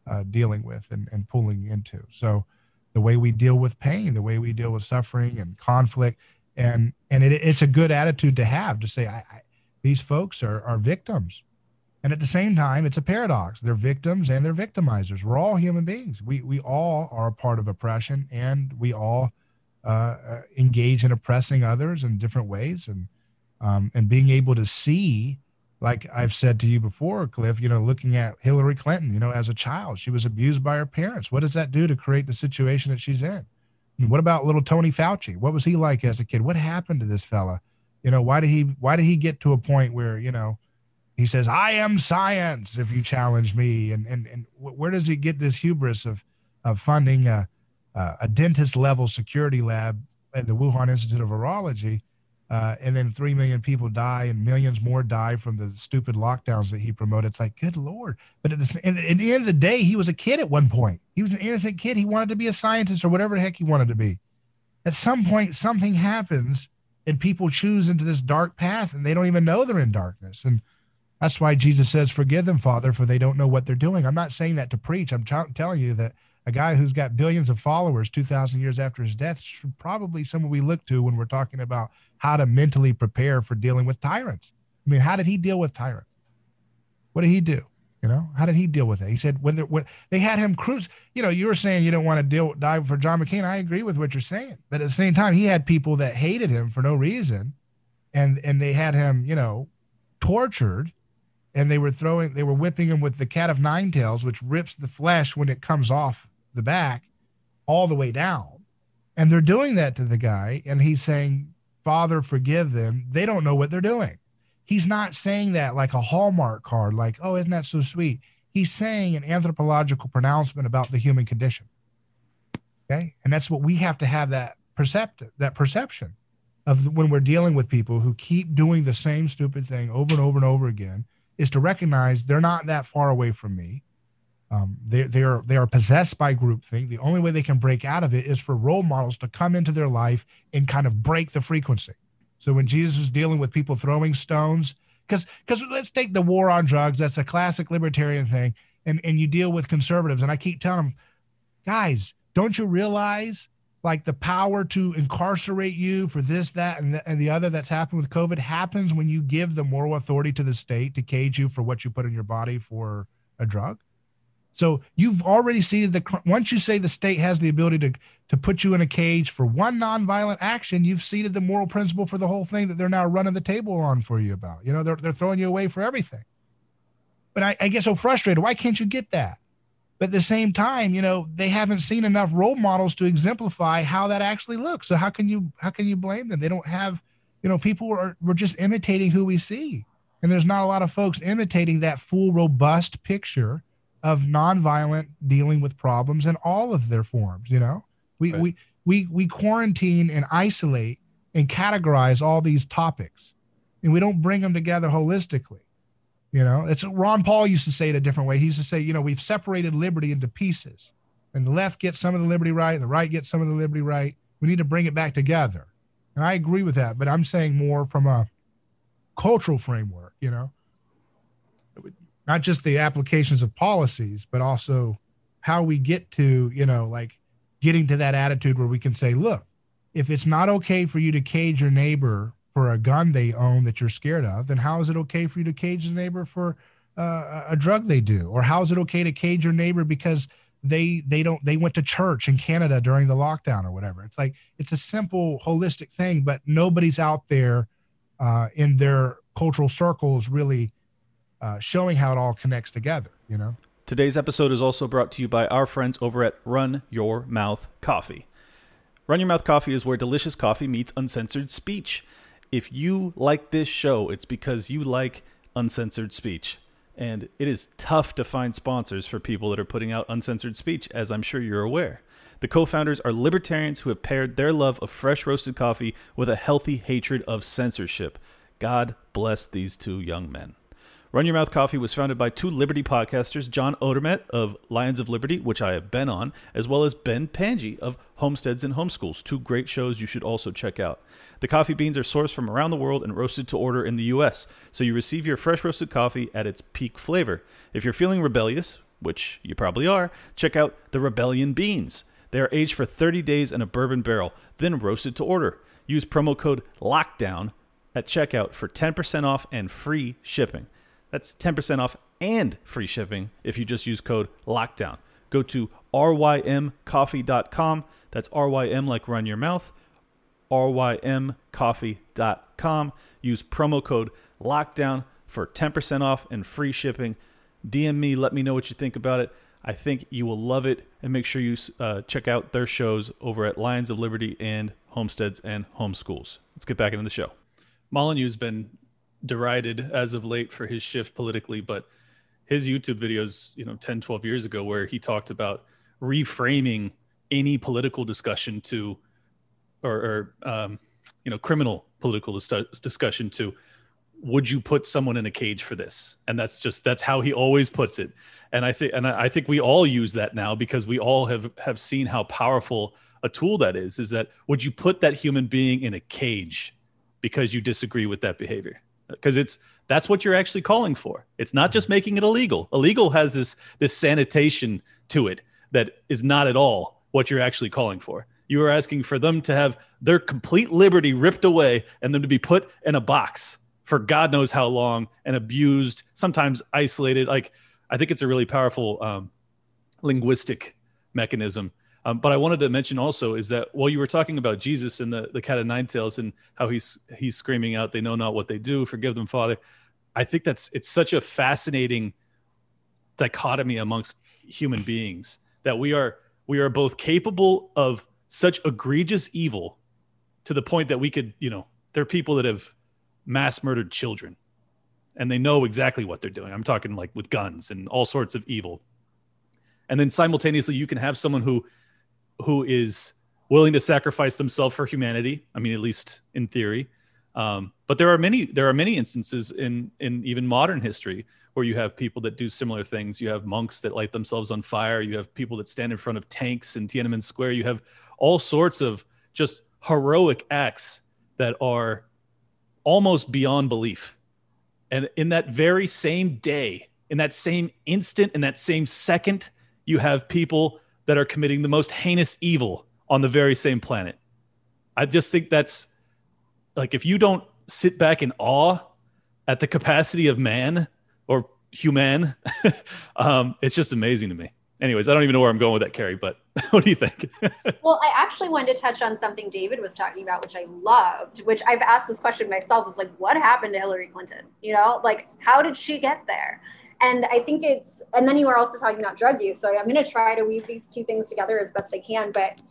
uh, dealing with and, and pulling into. So the way we deal with pain the way we deal with suffering and conflict and and it, it's a good attitude to have to say I, I, these folks are, are victims and at the same time, it's a paradox. They're victims and they're victimizers. We're all human beings. We, we all are a part of oppression and we all uh, uh, engage in oppressing others in different ways. And, um, and being able to see, like I've said to you before, Cliff, you know, looking at Hillary Clinton, you know, as a child, she was abused by her parents. What does that do to create the situation that she's in? And what about little Tony Fauci? What was he like as a kid? What happened to this fella? You know, why did he, why did he get to a point where, you know, he says, "I am science." If you challenge me, and and and where does he get this hubris of of funding a a dentist level security lab at the Wuhan Institute of Virology, uh, and then three million people die and millions more die from the stupid lockdowns that he promoted? It's like, good lord! But at the, at the end of the day, he was a kid at one point. He was an innocent kid. He wanted to be a scientist or whatever the heck he wanted to be. At some point, something happens, and people choose into this dark path, and they don't even know they're in darkness. And that's why Jesus says, Forgive them, Father, for they don't know what they're doing. I'm not saying that to preach. I'm t- telling you that a guy who's got billions of followers 2,000 years after his death should probably someone we look to when we're talking about how to mentally prepare for dealing with tyrants. I mean, how did he deal with tyrants? What did he do? You know, how did he deal with it? He said when, when they had him cruise, you know, you were saying you don't want to deal die for John McCain. I agree with what you're saying, but at the same time, he had people that hated him for no reason, and and they had him, you know, tortured, and they were throwing, they were whipping him with the cat of nine tails, which rips the flesh when it comes off the back, all the way down, and they're doing that to the guy, and he's saying, "Father, forgive them. They don't know what they're doing." he's not saying that like a Hallmark card, like, oh, isn't that so sweet? He's saying an anthropological pronouncement about the human condition. Okay. And that's what we have to have that perceptive, that perception of when we're dealing with people who keep doing the same stupid thing over and over and over again is to recognize they're not that far away from me. Um, they, they are they are possessed by groupthink. The only way they can break out of it is for role models to come into their life and kind of break the frequency. So when Jesus is dealing with people throwing stones, because because let's take the war on drugs, that's a classic libertarian thing, and and you deal with conservatives, and I keep telling them, guys, don't you realize like the power to incarcerate you for this, that, and the, and the other that's happened with COVID happens when you give the moral authority to the state to cage you for what you put in your body for a drug. So you've already seen the once you say the state has the ability to to put you in a cage for one nonviolent action, you've ceded the moral principle for the whole thing that they're now running the table on for you about. You know, they're they're throwing you away for everything. But I, I get so frustrated. Why can't you get that? But at the same time, you know, they haven't seen enough role models to exemplify how that actually looks. So how can you how can you blame them? They don't have, you know, people are we're just imitating who we see. And there's not a lot of folks imitating that full, robust picture of nonviolent dealing with problems in all of their forms. You know, we right. we we we quarantine and isolate and categorize all these topics, and we don't bring them together holistically. You know, it's Ron Paul used to say it a different way. He used to say, you know, we've separated liberty into pieces, and the left gets some of the liberty right, and the right gets some of the liberty right. We need to bring it back together, and I agree with that. But I'm saying more from a cultural framework. You know, not just the applications of policies, but also how we get to, you know, like getting to that attitude where we can say, look, if it's not okay for you to cage your neighbor for a gun they own that you're scared of, then how is it okay for you to cage the neighbor for uh, a drug they do? Or how is it okay to cage your neighbor because they they don't they went to church in Canada during the lockdown or whatever? It's like it's a simple holistic thing, but nobody's out there uh, in their cultural circles really uh, showing how it all connects together, you know? Today's episode is also brought to you by our friends over at Run Your Mouth Coffee. Run Your Mouth Coffee is where delicious coffee meets uncensored speech. If you like this show, it's because you like uncensored speech. And it is tough to find sponsors for people that are putting out uncensored speech, as I'm sure you're aware. The co founders are libertarians who have paired their love of fresh roasted coffee with a healthy hatred of censorship. God bless these two young men. Run Your Mouth Coffee was founded by two Liberty podcasters, John Odermatt of Lions of Liberty, which I have been on, as well as Ben Pangi of Homesteads and Homeschools, two great shows you should also check out. The coffee beans are sourced from around the world and roasted to order in the US, so you receive your fresh roasted coffee at its peak flavor. If you're feeling rebellious, which you probably are, check out the Rebellion Beans. They are aged for 30 days in a bourbon barrel, then roasted to order. Use promo code LOCKDOWN at checkout for 10% off and free shipping. That's 10% off and free shipping if you just use code LOCKDOWN. Go to rymcoffee.com. That's RYM like run your mouth. rymcoffee.com. Use promo code LOCKDOWN for 10% off and free shipping. DM me, let me know what you think about it. I think you will love it. And make sure you uh, check out their shows over at Lions of Liberty and Homesteads and Homeschools. Let's get back into the show. Molyneux's been derided as of late for his shift politically, but his YouTube videos, you know, 10, 12 years ago, where he talked about reframing any political discussion to, or, or um, you know, criminal political dis- discussion to, would you put someone in a cage for this? And that's just that's how he always puts it. And I think and I think we all use that now because we all have have seen how powerful a tool that is. Is that would you put that human being in a cage because you disagree with that behavior? because it's that's what you're actually calling for. It's not just making it illegal. Illegal has this this sanitation to it, that is not at all what you're actually calling for. You are asking for them to have their complete liberty ripped away and them to be put in a box for God knows how long and abused, sometimes isolated. Like, I think it's a really powerful um, linguistic mechanism. Um, but I wanted to mention also is that while you were talking about Jesus and the, the cat of nine tails and how he's he's screaming out, "They know not what they do. Forgive them, Father." I think that's it's such a fascinating dichotomy amongst human beings that we are we are both capable of such egregious evil to the point that we could, you know, there are people that have mass murdered children and they know exactly what they're doing. I'm talking like with guns and all sorts of evil. And then simultaneously you can have someone who who is willing to sacrifice themselves for humanity. I mean, at least in theory. Um, but there are many there are many instances in in even modern history where you have people that do similar things. You have monks that light themselves on fire. You have people that stand in front of tanks in Tiananmen Square. You have all sorts of just heroic acts that are almost beyond belief. And in that very same day, in that same instant, in that same second, you have people that are committing the most heinous evil on the very same planet. I just think that's like if you don't sit back in awe at the capacity of man or human, um, it's just amazing to me. Anyways, I don't even know where I'm going with that, Carey, but what do you think? well, I actually wanted to touch on something David was talking about, which I loved, which I've asked this question myself is like, what happened to Hillary Clinton? You know, like, how did she get there? And I think it's, and then you were also talking about drug use. So I'm going to try to weave these two things together as best I can. But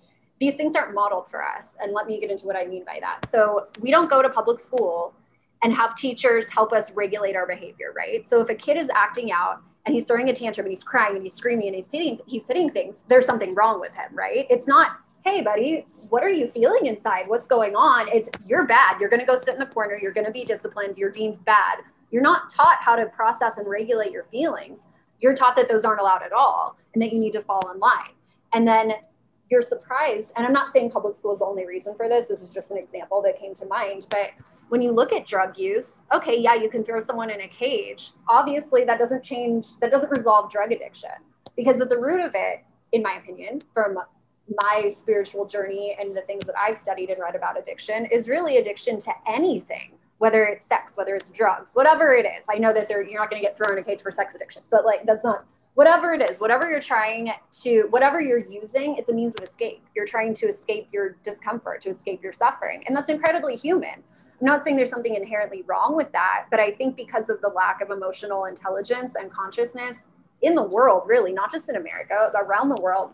these things aren't modeled for us. And let me get into what I mean by that. So we don't go to public school and have teachers help us regulate our behavior, right? So if a kid is acting out and he's throwing a tantrum and he's crying and he's screaming and he's hitting he's hitting things, there's something wrong with him, right? It's not, hey buddy, what are you feeling inside? What's going on? It's you're bad. You're gonna go sit in the corner, you're gonna be disciplined, you're deemed bad you're not taught how to process and regulate your feelings. You're taught that those aren't allowed at all and that you need to fall in line. And then you're surprised, and I'm not saying public school is the only reason for this. This is just an example that came to mind. But when you look at drug use, okay, yeah, you can throw someone in a cage. Obviously, that doesn't change, that doesn't resolve drug addiction. Because at the root of it, in my opinion, from my spiritual journey and the things that I've studied and read about addiction, is really addiction to anything whether it's sex, whether it's drugs, whatever it is. I know that you're not going to get thrown in a cage for sex addiction, but like that's not whatever it is, whatever you're trying to, whatever you're using, it's a means of escape. You're trying to escape your discomfort, to escape your suffering. And that's incredibly human. I'm not saying there's something inherently wrong with that, but I think because of the lack of emotional intelligence and consciousness in the world, really, not just in America, around the world,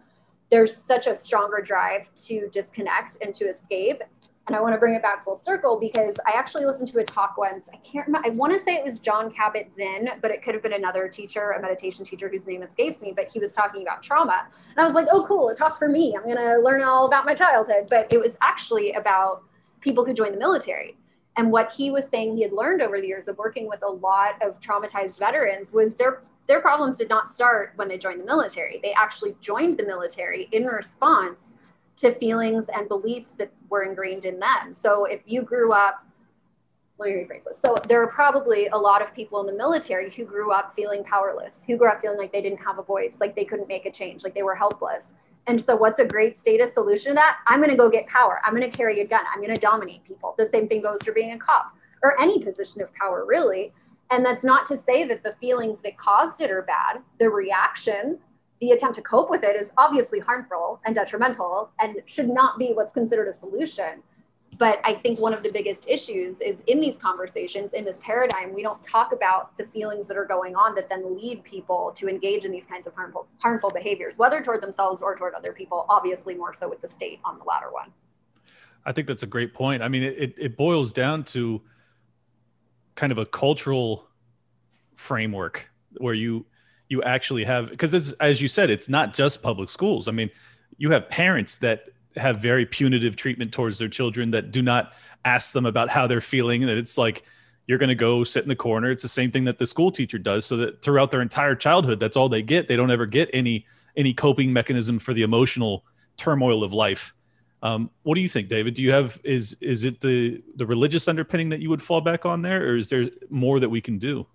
there's such a stronger drive to disconnect and to escape and I want to bring it back full circle because I actually listened to a talk once. I can't remember. I want to say it was Jon Kabat-Zinn, but it could have been another teacher, a meditation teacher whose name escapes me. But he was talking about trauma, and I was like, "Oh, cool! A talk for me. I'm going to learn all about my childhood." But it was actually about people who joined the military. And what he was saying he had learned over the years of working with a lot of traumatized veterans was their their problems did not start when they joined the military. They actually joined the military in response to feelings and beliefs that were ingrained in them. So if you grew up, let me rephrase this. So there are probably a lot of people in the military who grew up feeling powerless, who grew up feeling like they didn't have a voice, like they couldn't make a change, like they were helpless. And so, what's a great statist solution to that? I'm going to go get power. I'm going to carry a gun. I'm going to dominate people. The same thing goes for being a cop or any position of power, really. And that's not to say that the feelings that caused it are bad. The reaction the attempt to cope with it is obviously harmful and detrimental and should not be what's considered a solution. But I think one of the biggest issues is in these conversations, in this paradigm, we don't talk about the feelings that are going on that then lead people to engage in these kinds of harmful harmful behaviors, whether toward themselves or toward other people, obviously more so with the state on the latter one. I think that's a great point. I mean, it, it boils down to kind of a cultural framework where you you actually have because it's as you said it's not just public schools. I mean you have parents that have very punitive treatment towards their children that do not ask them about how they're feeling. That it's like you're going to go sit in the corner. It's the same thing that the school teacher does so that throughout their entire childhood that's all they get. They don't ever get any any coping mechanism for the emotional turmoil of life. Um, what do you think david? Do you have is is it the the religious underpinning that you would fall back on there or is there more that we can do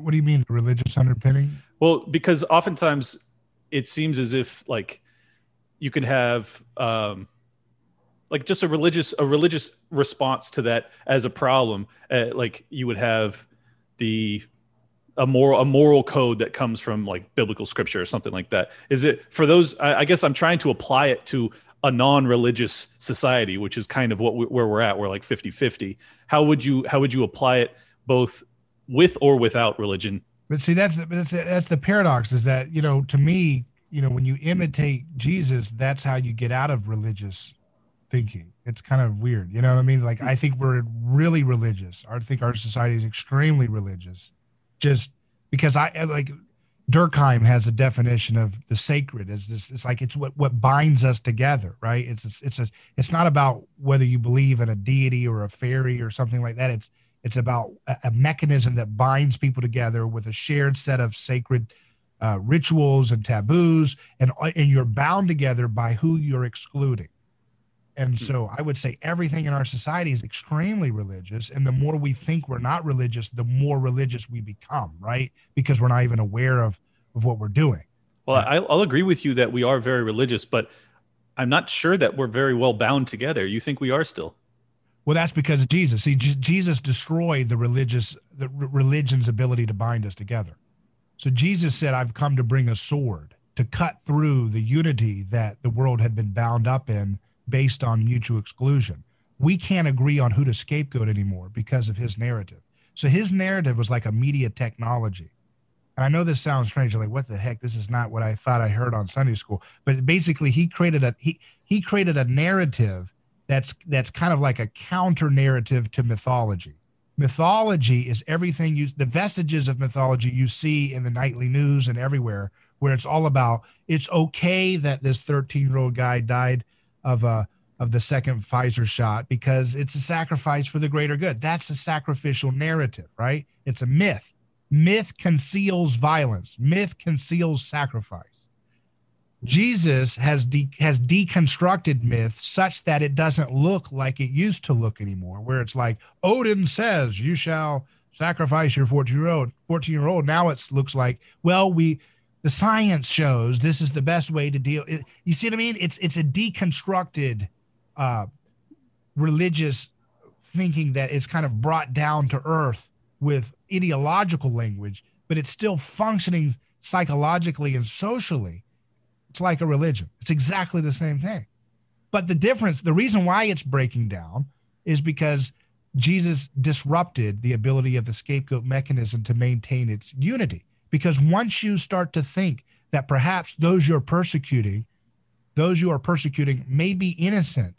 what do you mean religious underpinning? Well, because oftentimes it seems as if like you can have um, like just a religious a religious response to that as a problem. Uh, like you would have the a moral a moral code that comes from like biblical scripture or something like that. Is it for those? I, I guess I'm trying to apply it to a non-religious society, which is kind of what we, where we're at. We're like 50-50. How would you how would you apply it both with or without religion? But see, that's the, that's the, that's the paradox. Is that you know to me, you know, when you imitate Jesus, that's how you get out of religious thinking. It's kind of weird, you know what I mean? Like I think we're really religious. I think our society is extremely religious, just because I like Durkheim has a definition of the sacred as this it's like it's what what binds us together right it's it's it's, a, it's not about whether you believe in a deity or a fairy or something like that it's it's about a, a mechanism that binds people together with a shared set of sacred uh, rituals and taboos and and you're bound together by who you're excluding and hmm. so I would say everything in our society is extremely religious. And the more we think we're not religious, the more religious we become, right? Because we're not even aware of, of what we're doing. Well, I'll agree with you that we are very religious, but I'm not sure that we're very well bound together. You think we are still? Well, that's because of Jesus. See, J- Jesus destroyed the religious, the religion's ability to bind us together. So Jesus said, I've come to bring a sword to cut through the unity that the world had been bound up in based on mutual exclusion. We can't agree on who to scapegoat anymore because of his narrative. So his narrative was like a media technology. And I know this sounds strange, like what the heck? This is not what I thought I heard on Sunday school. But basically, he created a he he created a narrative that's that's kind of like a counter narrative to mythology. Mythology is everything you the vestiges of mythology you see in the nightly news and everywhere, where it's all about it's okay that this 13 year old guy died of a uh, of the second Pfizer shot because it's a sacrifice for the greater good. That's a sacrificial narrative, right? It's a myth. Myth conceals violence. Myth conceals sacrifice. Jesus has de- has deconstructed myth such that it doesn't look like it used to look anymore, where it's like Odin says you shall sacrifice your 14 year old 14 year old. Now it looks like well we the science shows this is the best way to deal. You see what I mean? It's it's a deconstructed uh, religious thinking that is kind of brought down to earth with ideological language, but it's still functioning psychologically and socially. It's like a religion. It's exactly the same thing. But the difference, the reason why it's breaking down is because Jesus disrupted the ability of the scapegoat mechanism to maintain its unity. Because once you start to think that perhaps those you're persecuting, those you are persecuting may be innocent,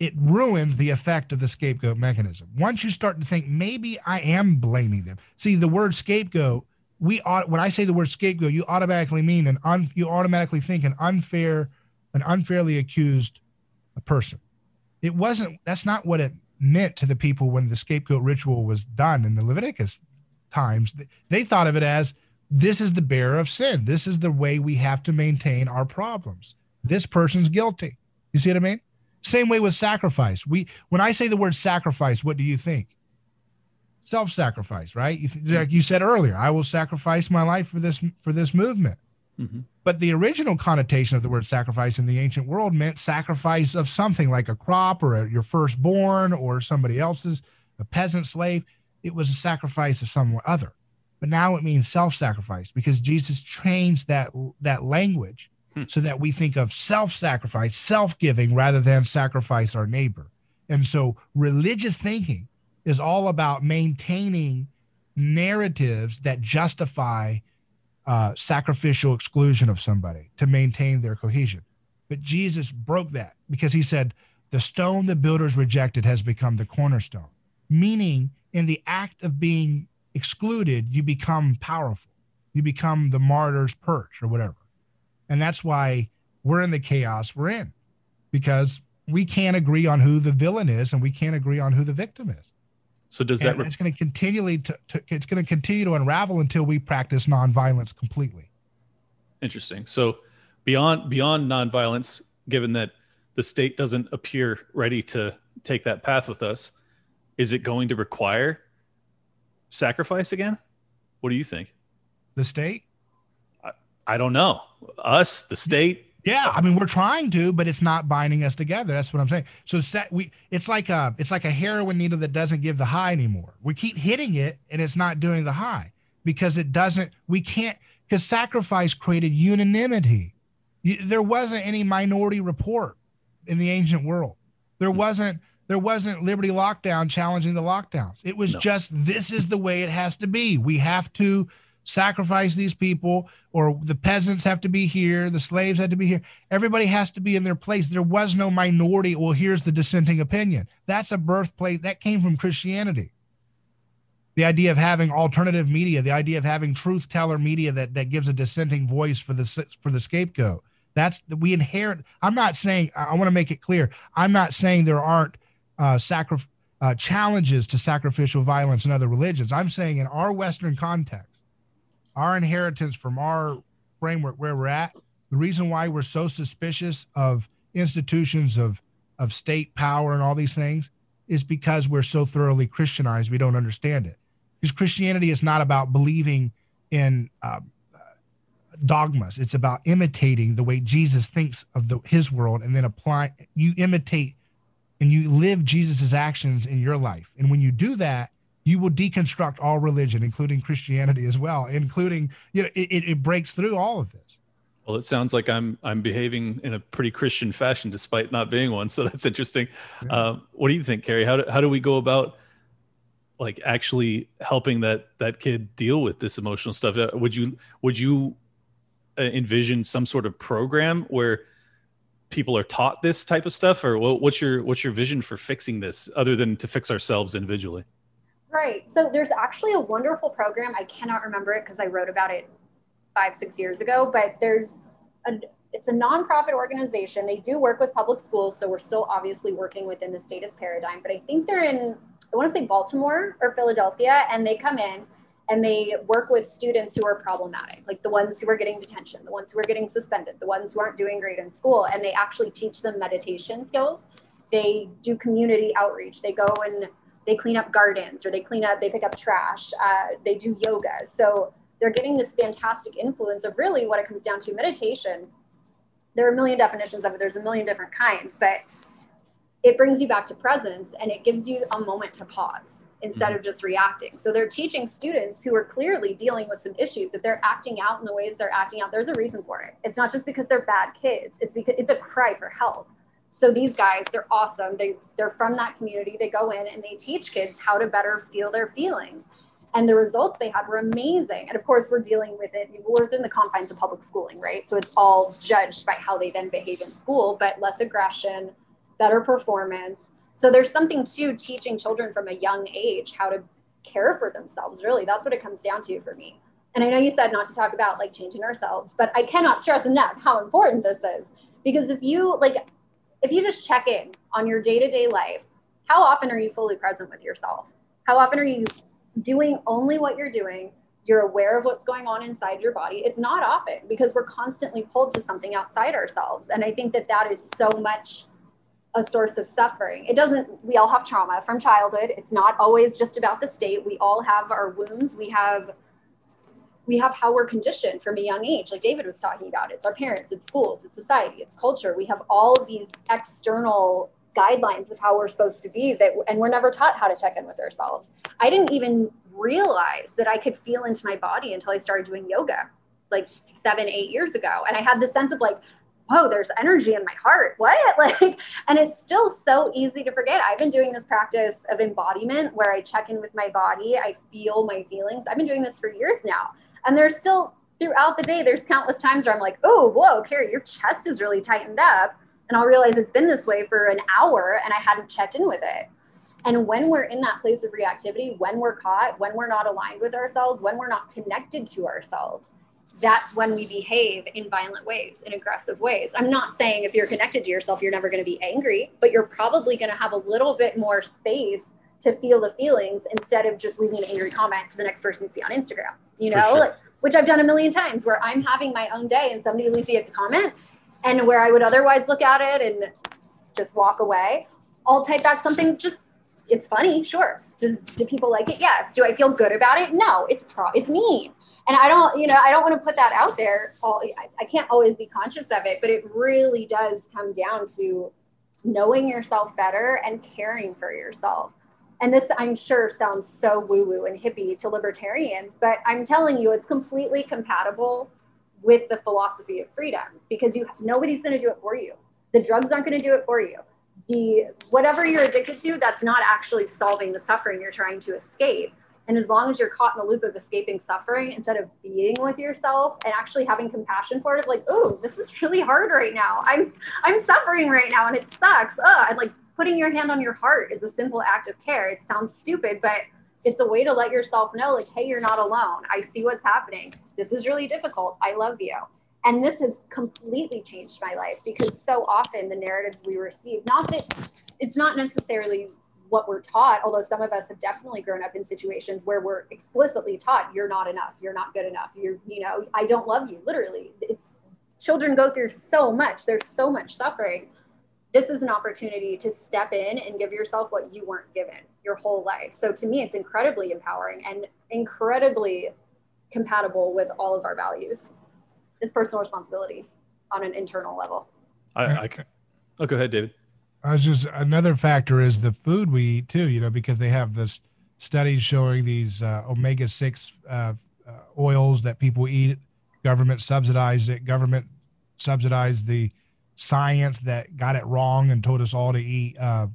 it ruins the effect of the scapegoat mechanism. Once you start to think maybe I am blaming them. See, the word scapegoat, we when I say the word scapegoat, you automatically mean an un, you automatically think an unfair, an unfairly accused person. It wasn't. That's not what it meant to the people when the scapegoat ritual was done in the Leviticus times, they thought of it as this is the bearer of sin. This is the way we have to maintain our problems. This person's guilty. You see what I mean? Same way with sacrifice. We when I say the word sacrifice, what do you think? Self-sacrifice, right? Like you said earlier, I will sacrifice my life for this for this movement. Mm-hmm. But the original connotation of the word sacrifice in the ancient world meant sacrifice of something like a crop or a, your firstborn or somebody else's, a peasant slave it was a sacrifice of someone other. But now it means self-sacrifice because Jesus changed that that language hmm. so that we think of self-sacrifice, self-giving rather than sacrifice our neighbor. And so religious thinking is all about maintaining narratives that justify uh, sacrificial exclusion of somebody to maintain their cohesion. But Jesus broke that because he said, the stone the builders rejected has become the cornerstone, meaning in the act of being excluded, you become powerful. You become the martyr's perch or whatever. And that's why we're in the chaos we're in because we can't agree on who the villain is and we can't agree on who the victim is. So does that? Re- it's going to continually to, to, it's going to continue to unravel until we practice nonviolence completely. Interesting. So beyond beyond nonviolence, given that the state doesn't appear ready to take that path with us, is it going to require sacrifice again? What do you think? The state? I, I don't know. us, the state. Yeah, I mean we're trying to, but it's not binding us together. That's what I'm saying. So set, we it's like a it's like a heroin needle that doesn't give the high anymore. We keep hitting it and it's not doing the high because it doesn't. We can't because sacrifice created unanimity. There wasn't any minority report in the ancient world. There mm. wasn't there wasn't liberty lockdown challenging the lockdowns. It was no. just this is the way it has to be. We have to sacrifice these people, or the peasants have to be here, the slaves had to be here. Everybody has to be in their place. There was no minority. Well, here's the dissenting opinion. That's a birthplace that came from Christianity. The idea of having alternative media, the idea of having truth teller media that, that gives a dissenting voice for the for the scapegoat. That's we inherit. I'm not saying. I want to make it clear. I'm not saying there aren't uh, sacri- uh, challenges to sacrificial violence in other religions. I'm saying in our Western context, our inheritance from our framework where we're at, the reason why we're so suspicious of institutions of of state power and all these things is because we're so thoroughly Christianized, we don't understand it. Because Christianity is not about believing in uh, dogmas; it's about imitating the way Jesus thinks of the, His world, and then apply. You imitate and you live Jesus's actions in your life, and when you do that, you will deconstruct all religion, including Christianity as well, including you know it, it breaks through all of this. Well, it sounds like I'm I'm behaving in a pretty Christian fashion despite not being one, so that's interesting. Yeah. Uh, what do you think, Carey? How do, how do we go about like actually helping that that kid deal with this emotional stuff? Uh, would you would you uh, envision some sort of program where people are taught this type of stuff, or what's your what's your vision for fixing this, other than to fix ourselves individually? Right. So there's actually a wonderful program. I cannot remember it because I wrote about it five, six years ago, but there's a it's a nonprofit organization. They do work with public schools, so we're still obviously working within the statist paradigm. But I think they're in I want to say Baltimore or Philadelphia, and they come in and they work with students who are problematic, like the ones who are getting detention, the ones who are getting suspended, the ones who aren't doing great in school, and they actually teach them meditation skills. They do community outreach. They go and they clean up gardens or they clean up, they pick up trash, uh, they do yoga. So they're getting this fantastic influence of really what it comes down to meditation. There are a million definitions of it, there's a million different kinds, but it brings you back to presence and it gives you a moment to pause instead of just reacting. So they're teaching students who are clearly dealing with some issues. If they're acting out in the ways they're acting out, there's a reason for it. It's not just because they're bad kids. It's because it's a cry for help. So these guys, they're awesome. They they're from that community. They go in and they teach kids how to better feel their feelings. And the results they had were amazing. And of course, we're dealing with it. We're within the confines of public schooling, right? So it's all judged by how they then behave in school, but less aggression, better performance. So there's something to teaching children from a young age how to care for themselves. Really, that's what it comes down to for me. And I know you said not to talk about like changing ourselves, but I cannot stress enough how important this is because if you like if you just check in on your day to day life, how often are you fully present with yourself? How often are you doing only what you're doing? You're aware of what's going on inside your body. It's not often because we're constantly pulled to something outside ourselves. And I think that that is so much a source of suffering. It doesn't, we all have trauma from childhood. It's not always just about the state. We all have our wounds. We have we have how we're conditioned from a young age, like David was talking about. It's our parents, it's schools, it's society, it's culture. We have all of these external guidelines of how we're supposed to be that and we're never taught how to check in with ourselves. I didn't even realize that I could feel into my body until I started doing yoga like seven, eight years ago. And I had this sense of like, whoa, there's energy in my heart. What? Like, and it's still so easy to forget. I've been doing this practice of embodiment where I check in with my body, I feel my feelings. I've been doing this for years now. And there's still throughout the day, there's countless times where I'm like, oh, whoa, Carey, your chest is really tightened up. And I'll realize it's been this way for an hour and I hadn't checked in with it. And when we're in that place of reactivity, when we're caught, when we're not aligned with ourselves, when we're not connected to ourselves, that's when we behave in violent ways, in aggressive ways. I'm not saying if you're connected to yourself, you're never going to be angry, but you're probably going to have a little bit more space to feel the feelings instead of just leaving an angry comment to the next person you see on Instagram, you know, sure. like, which I've done a million times where I'm having my own day and somebody leaves me a comment and where I would otherwise look at it and just walk away. I'll type back something just it's funny, sure. Does do people like it? Yes. Do I feel good about it? No. It's pro it's mean. and I don't, you know, I don't want to put that out there. All, I, I can't always be conscious of it, but it really does come down to knowing yourself better and caring for yourself. And this, I'm sure, sounds so woo woo and hippie to libertarians, but I'm telling you, it's completely compatible with the philosophy of freedom because you nobody's going to do it for you. The drugs aren't going to do it for you. The whatever you're addicted to, that's not actually solving the suffering you're trying to escape. And as long as you're caught in the loop of escaping suffering, instead of being with yourself and actually having compassion for it, of like, oh, this is really hard right now. I'm I'm suffering right now and it sucks. Ugh. And like putting your hand on your heart is a simple act of care. It sounds stupid, but it's a way to let yourself know, like, hey, you're not alone. I see what's happening. This is really difficult. I love you. And this has completely changed my life because so often the narratives we receive, not that it's not necessarily what we're taught, although some of us have definitely grown up in situations where we're explicitly taught you're not enough, you're not good enough, you're, you know, I don't love you, literally. It's children go through so much, there's so much suffering. This is an opportunity to step in and give yourself what you weren't given your whole life. So to me, it's incredibly empowering and incredibly compatible with all of our values. It's personal responsibility on an internal level. I, I can. oh, go ahead, David. I was just another factor is the food we eat too, you know, because they have this studies showing these uh, omega six uh, uh, oils that people eat. Government subsidized it. Government subsidized the science that got it wrong and told us all to eat uh,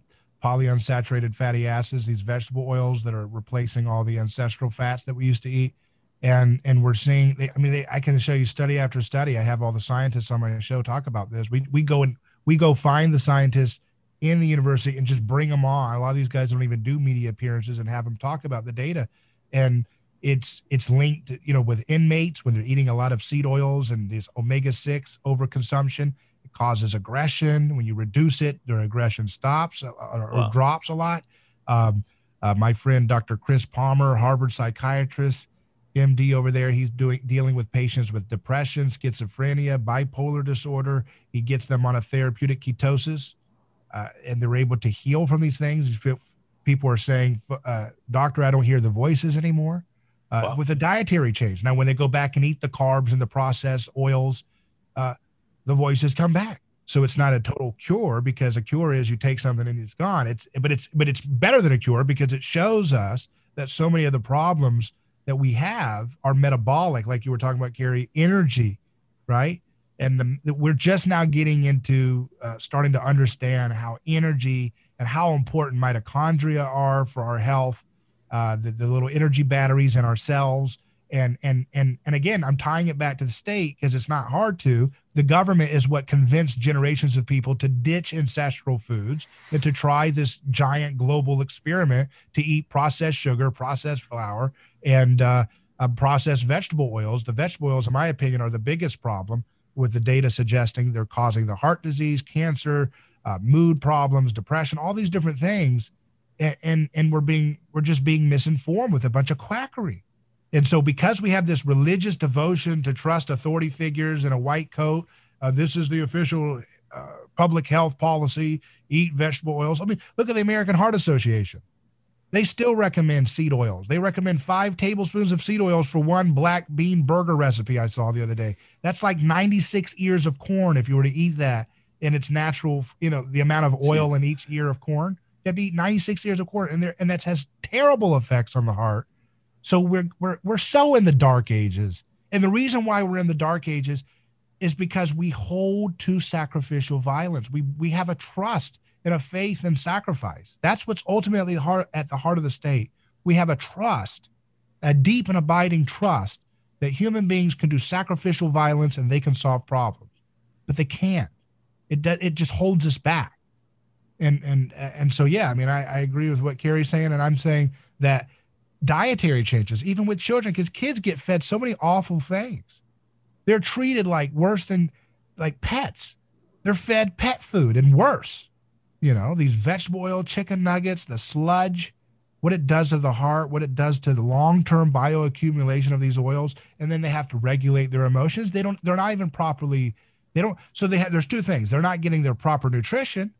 polyunsaturated fatty acids, these vegetable oils that are replacing all the ancestral fats that we used to eat. And and we're seeing, they, I mean, they, I can show you study after study. I have all the scientists on my show talk about this. We we go and we go find the scientists in the university and just bring them on. A lot of these guys don't even do media appearances and have them talk about the data. And it's it's linked, you know, with inmates when they're eating a lot of seed oils and this omega six overconsumption. It causes aggression. When you reduce it, their aggression stops or, or wow. drops a lot. Um, uh, my friend Dr. Chris Palmer, Harvard psychiatrist, MD over there, he's doing dealing with patients with depression, schizophrenia, bipolar disorder. He gets them on a therapeutic ketosis uh, and they're able to heal from these things. People are saying, uh, "Doctor, I don't hear the voices anymore." Uh, wow. With a dietary change, now when they go back and eat the carbs and the processed oils, uh, the voices come back. So it's not a total cure because a cure is you take something and it's gone. It's but it's but it's better than a cure because it shows us that so many of the problems that we have are metabolic, like you were talking about, Carey, energy, right? and the, we're just now getting into uh, starting to understand how energy and how important mitochondria are for our health uh, the, the little energy batteries in our cells and and and and again i'm tying it back to the state because it's not hard to the government is what convinced generations of people to ditch ancestral foods and to try this giant global experiment to eat processed sugar processed flour and uh, uh, processed vegetable oils the vegetable oils in my opinion are the biggest problem with the data suggesting they're causing the heart disease, cancer, uh, mood problems, depression, all these different things. And, and, and we're being, we're just being misinformed with a bunch of quackery. And so because we have this religious devotion to trust authority figures in a white coat, uh, this is the official uh, public health policy, eat vegetable oils. I mean, look at the American Heart Association. They still recommend seed oils. They recommend five tablespoons of seed oils for one black bean burger recipe I saw the other day. That's like 96 ears of corn if you were to eat that and its natural, you know, the amount of oil in each ear of corn. You have to eat 96 ears of corn, and there and that has terrible effects on the heart. So we're we're we're so in the dark ages. And the reason why we're in the dark ages is because we hold to sacrificial violence. We we have a trust and a faith in sacrifice. That's what's ultimately heart, at the heart of the state. We have a trust, a deep and abiding trust that human beings can do sacrificial violence and they can solve problems, but they can't. It it just holds us back. And and and so yeah, I mean, I, I agree with what Carey's saying, and I'm saying that dietary changes, even with children, because kids get fed so many awful things. They're treated like worse than like pets. They're fed pet food and worse you know, these vegetable oil chicken nuggets, the sludge, what it does to the heart, what it does to the long-term bioaccumulation of these oils, and then they have to regulate their emotions. They don't they're not even properly they don't so they have there's two things. They're not getting their proper nutrition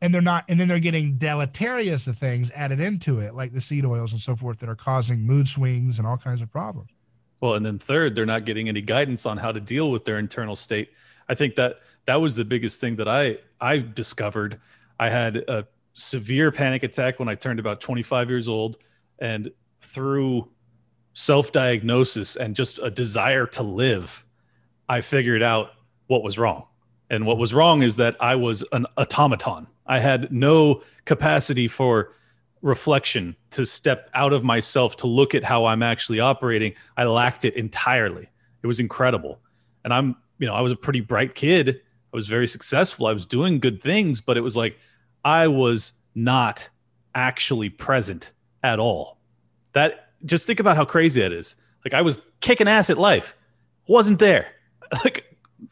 and they're not and then they're getting deleterious things added into it like the seed oils and so forth that are causing mood swings and all kinds of problems. Well, and then third, they're not getting any guidance on how to deal with their internal state. I think that that was the biggest thing that I I discovered. I had a severe panic attack when I turned about 25 years old, and through self-diagnosis and just a desire to live, I figured out what was wrong. And what was wrong is that I was an automaton. I had no capacity for reflection to step out of myself to look at how I'm actually operating. I lacked it entirely. It was incredible. And I'm, you know, I was a pretty bright kid. I was very successful. I was doing good things, but it was like I was not actually present at all. That just think about how crazy that is. Like I was kicking ass at life, wasn't there. Like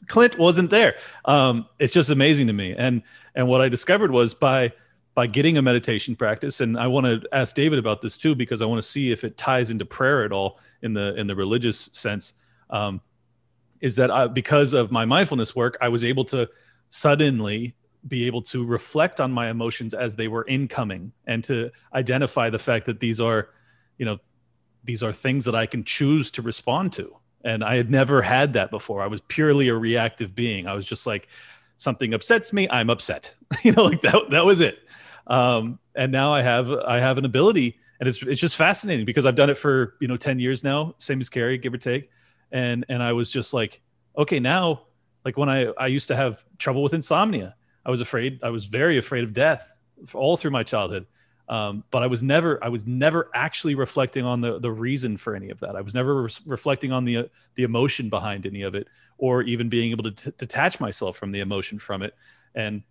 Clint wasn't there. Um, it's just amazing to me. And and what I discovered was by by getting a meditation practice, and I want to ask David about this too because I want to see if it ties into prayer at all in the in the religious sense. Um, is that I, because of my mindfulness work, I was able to suddenly be able to reflect on my emotions as they were incoming and to identify the fact that these are, you know, these are things that I can choose to respond to. And I had never had that before. I was purely a reactive being. I was just like, something upsets me, I'm upset. you know, like that, that was it. Um, and now I have, I have an ability and it's, it's just fascinating because I've done it for, you know, 10 years now, same as Carey, give or take. And, and I was just like, okay, now, like when I, I used to have trouble with insomnia, I was afraid, I was very afraid of death all through my childhood. Um, but I was never I was never actually reflecting on the the reason for any of that. I was never re- reflecting on the uh, the emotion behind any of it, or even being able to t- detach myself from the emotion from it. And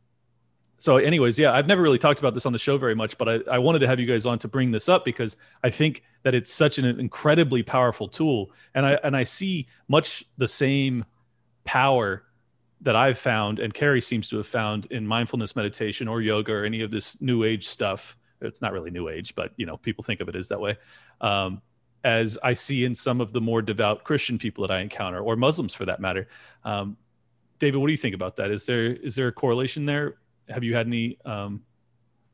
so, anyways, yeah, I've never really talked about this on the show very much, but I, I wanted to have you guys on to bring this up because I think that it's such an incredibly powerful tool, and I and I see much the same power that I've found, and Carey seems to have found in mindfulness meditation or yoga or any of this new age stuff it's not really new age, but you know, people think of it as that way. Um, as I see in some of the more devout Christian people that I encounter, or Muslims for that matter. Um, David, what do you think about that? Is there is there a correlation there? Have you had any? Um...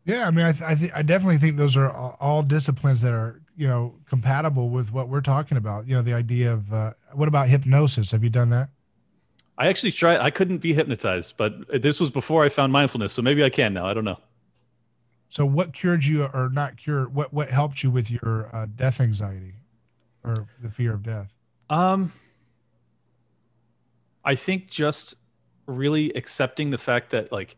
Yeah, I mean, I th- I, th- I definitely think those are all disciplines that are you know compatible with what we're talking about. You know, the idea of uh, what about hypnosis? Have you done that? I actually tried. I couldn't be hypnotized, but this was before I found mindfulness, so maybe I can now. I don't know. So, what cured you, or not cured? What what helped you with your uh, death anxiety, or the fear of death? Um, I think just really accepting the fact that like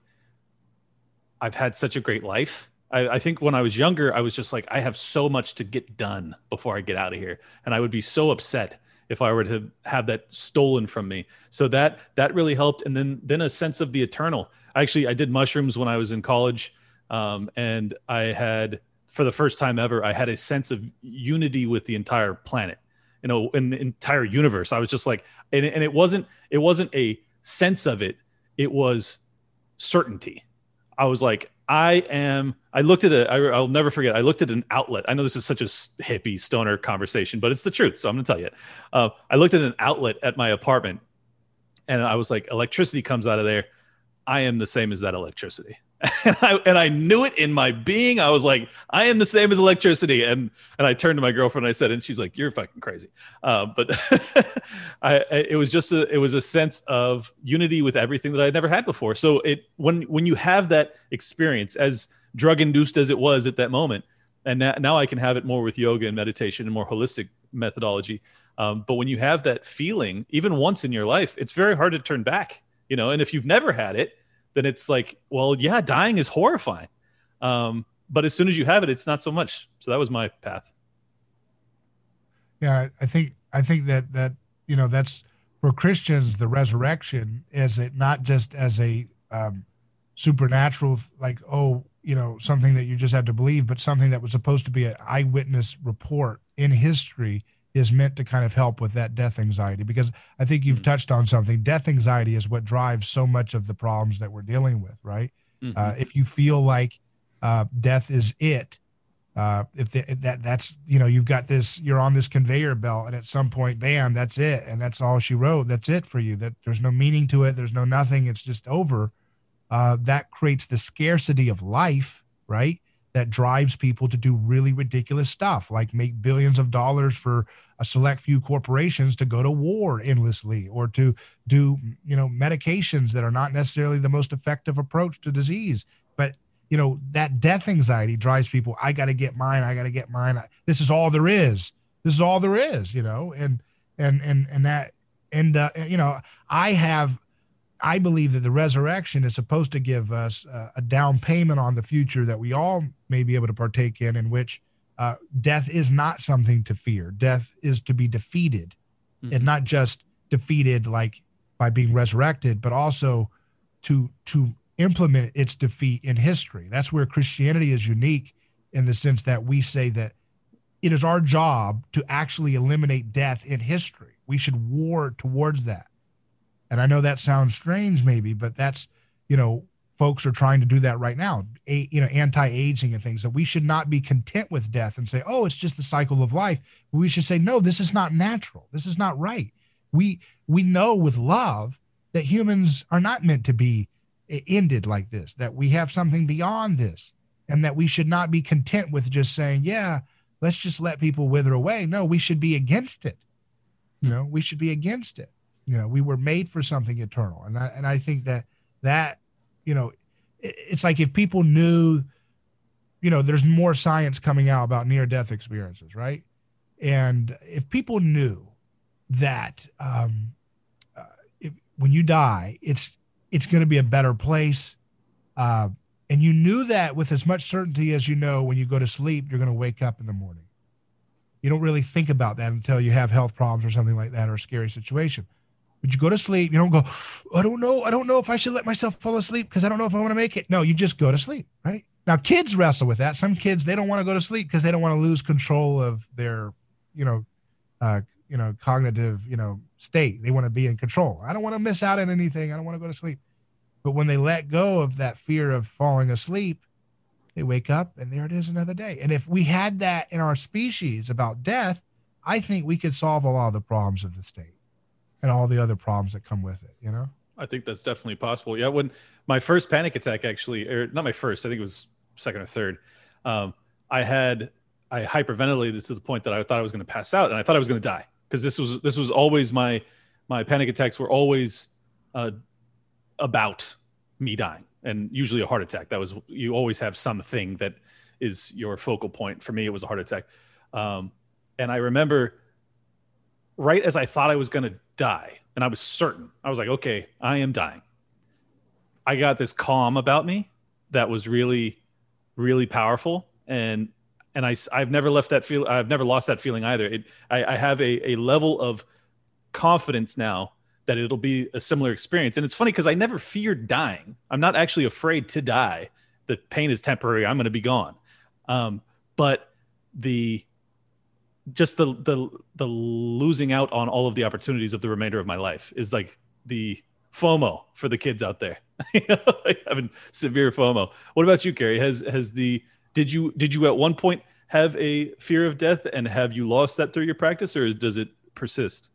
I've had such a great life. I, I, think when I was younger, I was just like, I have so much to get done before I get out of here, and I would be so upset if I were to have that stolen from me. So that that really helped, and then then a sense of the eternal. Actually, I did mushrooms when I was in college um, and I had, for the first time ever, I had a sense of unity with the entire planet, you know, in the entire universe. I was just like, and, and it wasn't, it wasn't a sense of it. It was certainty. I was like, I am. I looked at it. I'll never forget. I looked at an outlet. I know this is such a hippie stoner conversation, but it's the truth. So I'm going to tell you. Uh, I looked at an outlet at my apartment, and I was like, electricity comes out of there. I am the same as that electricity. and I, and I knew it in my being. I was like, I am the same as electricity. And and I turned to my girlfriend and I said, and she's like, you're fucking crazy. Uh, but I, it was just a, it was a sense of unity with everything that I'd never had before. So it when when you have that experience, as drug induced as it was at that moment, and now, now I can have it more with yoga and meditation and more holistic methodology. Um, but when you have that feeling, even once in your life, it's very hard to turn back. You know, and if you've never had it then it's like, well, yeah, dying is horrifying. Um, but as soon as you have it, it's not so much. So that was my path. Yeah, I think I think that that you know that's for Christians the resurrection is it not just as a um, supernatural like oh you know something that you just have to believe, but something that was supposed to be an eyewitness report in history is meant to kind of help with that death anxiety because I think you've mm-hmm. touched on something. Death anxiety is what drives so much of the problems that we're dealing with, right? Mm-hmm. Uh, if you feel like uh, death is it, uh, if, the, if, that that's you know you've got this you're on this conveyor belt and at some point bam that's it and that's all she wrote that's it for you that there's no meaning to it there's no nothing it's just over uh, that creates the scarcity of life right that drives people to do really ridiculous stuff, like make billions of dollars for a select few corporations to go to war endlessly or to do, you know, medications that are not necessarily the most effective approach to disease. But, you know, that death anxiety drives people, I got to get mine, I got to get mine. This is all there is. This is all there is, you know, and, and, and, and that, and, uh, you know, I have I believe that the resurrection is supposed to give us uh, a down payment on the future that we all may be able to partake in, in which uh, death is not something to fear. Death is to be defeated, mm-hmm. and not just defeated like by being resurrected, but also to to implement its defeat in history. That's where Christianity is unique in the sense that we say that it is our job to actually eliminate death in history. We should war towards that. And I know that sounds strange, maybe, but that's, you know, folks are trying to do that right now, a, you know, anti-aging and things. That we should not be content with death and say, oh, it's just the cycle of life. We should say, no, this is not natural. This is not right. We we know with love that humans are not meant to be eh, ended like this. That we have something beyond this, and that we should not be content with just saying, yeah, let's just let people wither away. No, we should be against it. You know, we should be against it. You know, we were made for something eternal, and I, and I think that that you know, it, it's like if people knew, you know, there's more science coming out about near death experiences, right? And if people knew that um, uh, if, when you die, it's it's going to be a better place. Uh, and you knew that with as much certainty as you know when you go to sleep, you're going to wake up in the morning. You don't really think about that until you have health problems or something like that or a scary situation. But you go to sleep. You don't go, I don't know. I don't know if I should let myself fall asleep because I don't know if I want to make it. No, you just go to sleep, right? Now, kids wrestle with that. Some kids, they don't want to go to sleep because they don't want to lose control of their, you know, uh, you know, cognitive, you know, state. They want to be in control. I don't want to miss out on anything. I don't want to go to sleep. But when they let go of that fear of falling asleep, they wake up and there it is another day. And if we had that in our species about death, I think we could solve a lot of the problems of the state and all the other problems that come with it, you know? I think that's definitely possible. Yeah, when my first panic attack actually, or not my first, I think it was second or third. Um, I had I hyperventilated to the point that I thought I was going to pass out, and I thought I was going to die because this was this was always my my panic attacks were always uh, about me dying, and usually a heart attack. That was you always have something that is your focal point. For me, it was a heart attack, um, and I remember right as I thought I was going to die, and I was certain, I was like, okay, I am dying. I got this calm about me that was really, really powerful, and and I I've never left that feel. I've never lost that feeling either. It I, I have a a level of confidence now that it'll be a similar experience. And it's funny because I never feared dying. I'm not actually afraid to die. The pain is temporary. I'm going to be gone. Um, but the just the the the losing out on all of the opportunities of the remainder of my life is like the FOMO for the kids out there. having severe FOMO. What about you, Carey? Has has the did you did you at one point have a fear of death and have you lost that through your practice or does it persist?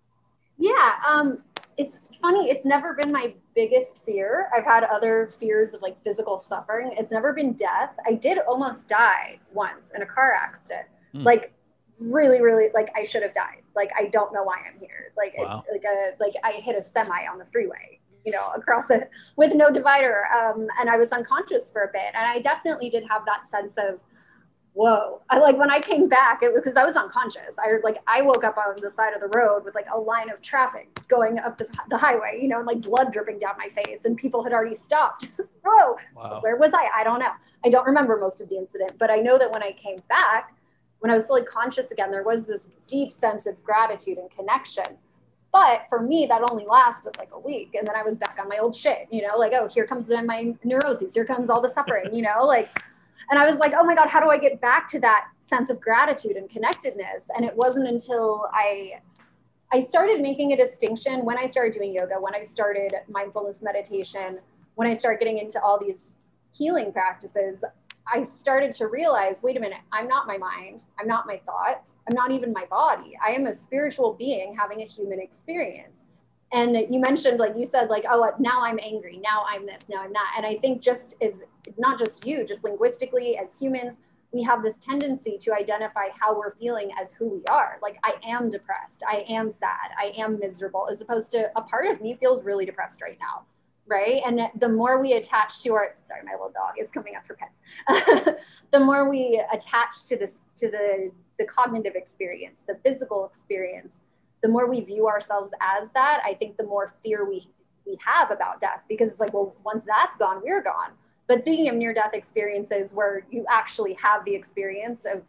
Yeah, um, it's funny. It's never been my biggest fear. I've had other fears of like physical suffering. It's never been death. I did almost die once in a car accident. Mm. Like really, really like I should have died. Like I don't know why I'm here. Like wow. it, like a like I hit a semi on the freeway, you know, across it with no divider, um, and I was unconscious for a bit. And I definitely did have that sense of whoa i like when i came back it was because i was unconscious i like i woke up on the side of the road with like a line of traffic going up the, the highway you know and like blood dripping down my face and people had already stopped whoa wow. where was i i don't know i don't remember most of the incident but i know that when i came back when I was fully conscious again, there was this deep sense of gratitude and connection. But for me, that only lasted like a week. And then I was back on my old shit, you know, like, oh, here comes then my neuroses, here comes all the suffering, you know, like, and I was like, oh my God, how do I get back to that sense of gratitude and connectedness? And it wasn't until I I started making a distinction when I started doing yoga, when I started mindfulness meditation, when I started getting into all these healing practices, I started to realize wait a minute, I'm not my mind. I'm not my thoughts. I'm not even my body. I am a spiritual being having a human experience. And you mentioned, like you said, like, oh, now I'm angry. Now I'm this. Now I'm that. And I think just as not just you, just linguistically as humans, we have this tendency to identify how we're feeling as who we are. Like, I am depressed, I am sad, I am miserable, as opposed to a part of me feels really depressed right now. Right. And the more we attach to our, sorry, my little dog is coming up for pets. the more we attach to this, to the, the cognitive experience, the physical experience, the more we view ourselves as that, I think the more fear we, we have about death because it's like, well, once that's gone, we're gone but speaking of near death experiences where you actually have the experience of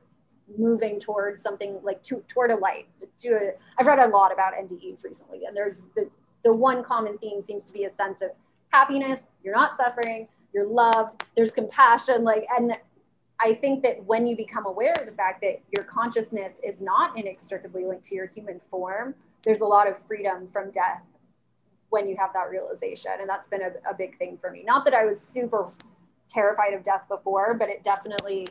moving towards something like to, toward a light, to a, I've read a lot about NDEs recently, and there's the, the one common theme seems to be a sense of happiness. You're not suffering. You're loved. There's compassion. Like, and I think that when you become aware of the fact that your consciousness is not inextricably linked to your human form, there's a lot of freedom from death when you have that realization. And that's been a, a big thing for me. Not that I was super terrified of death before, but it definitely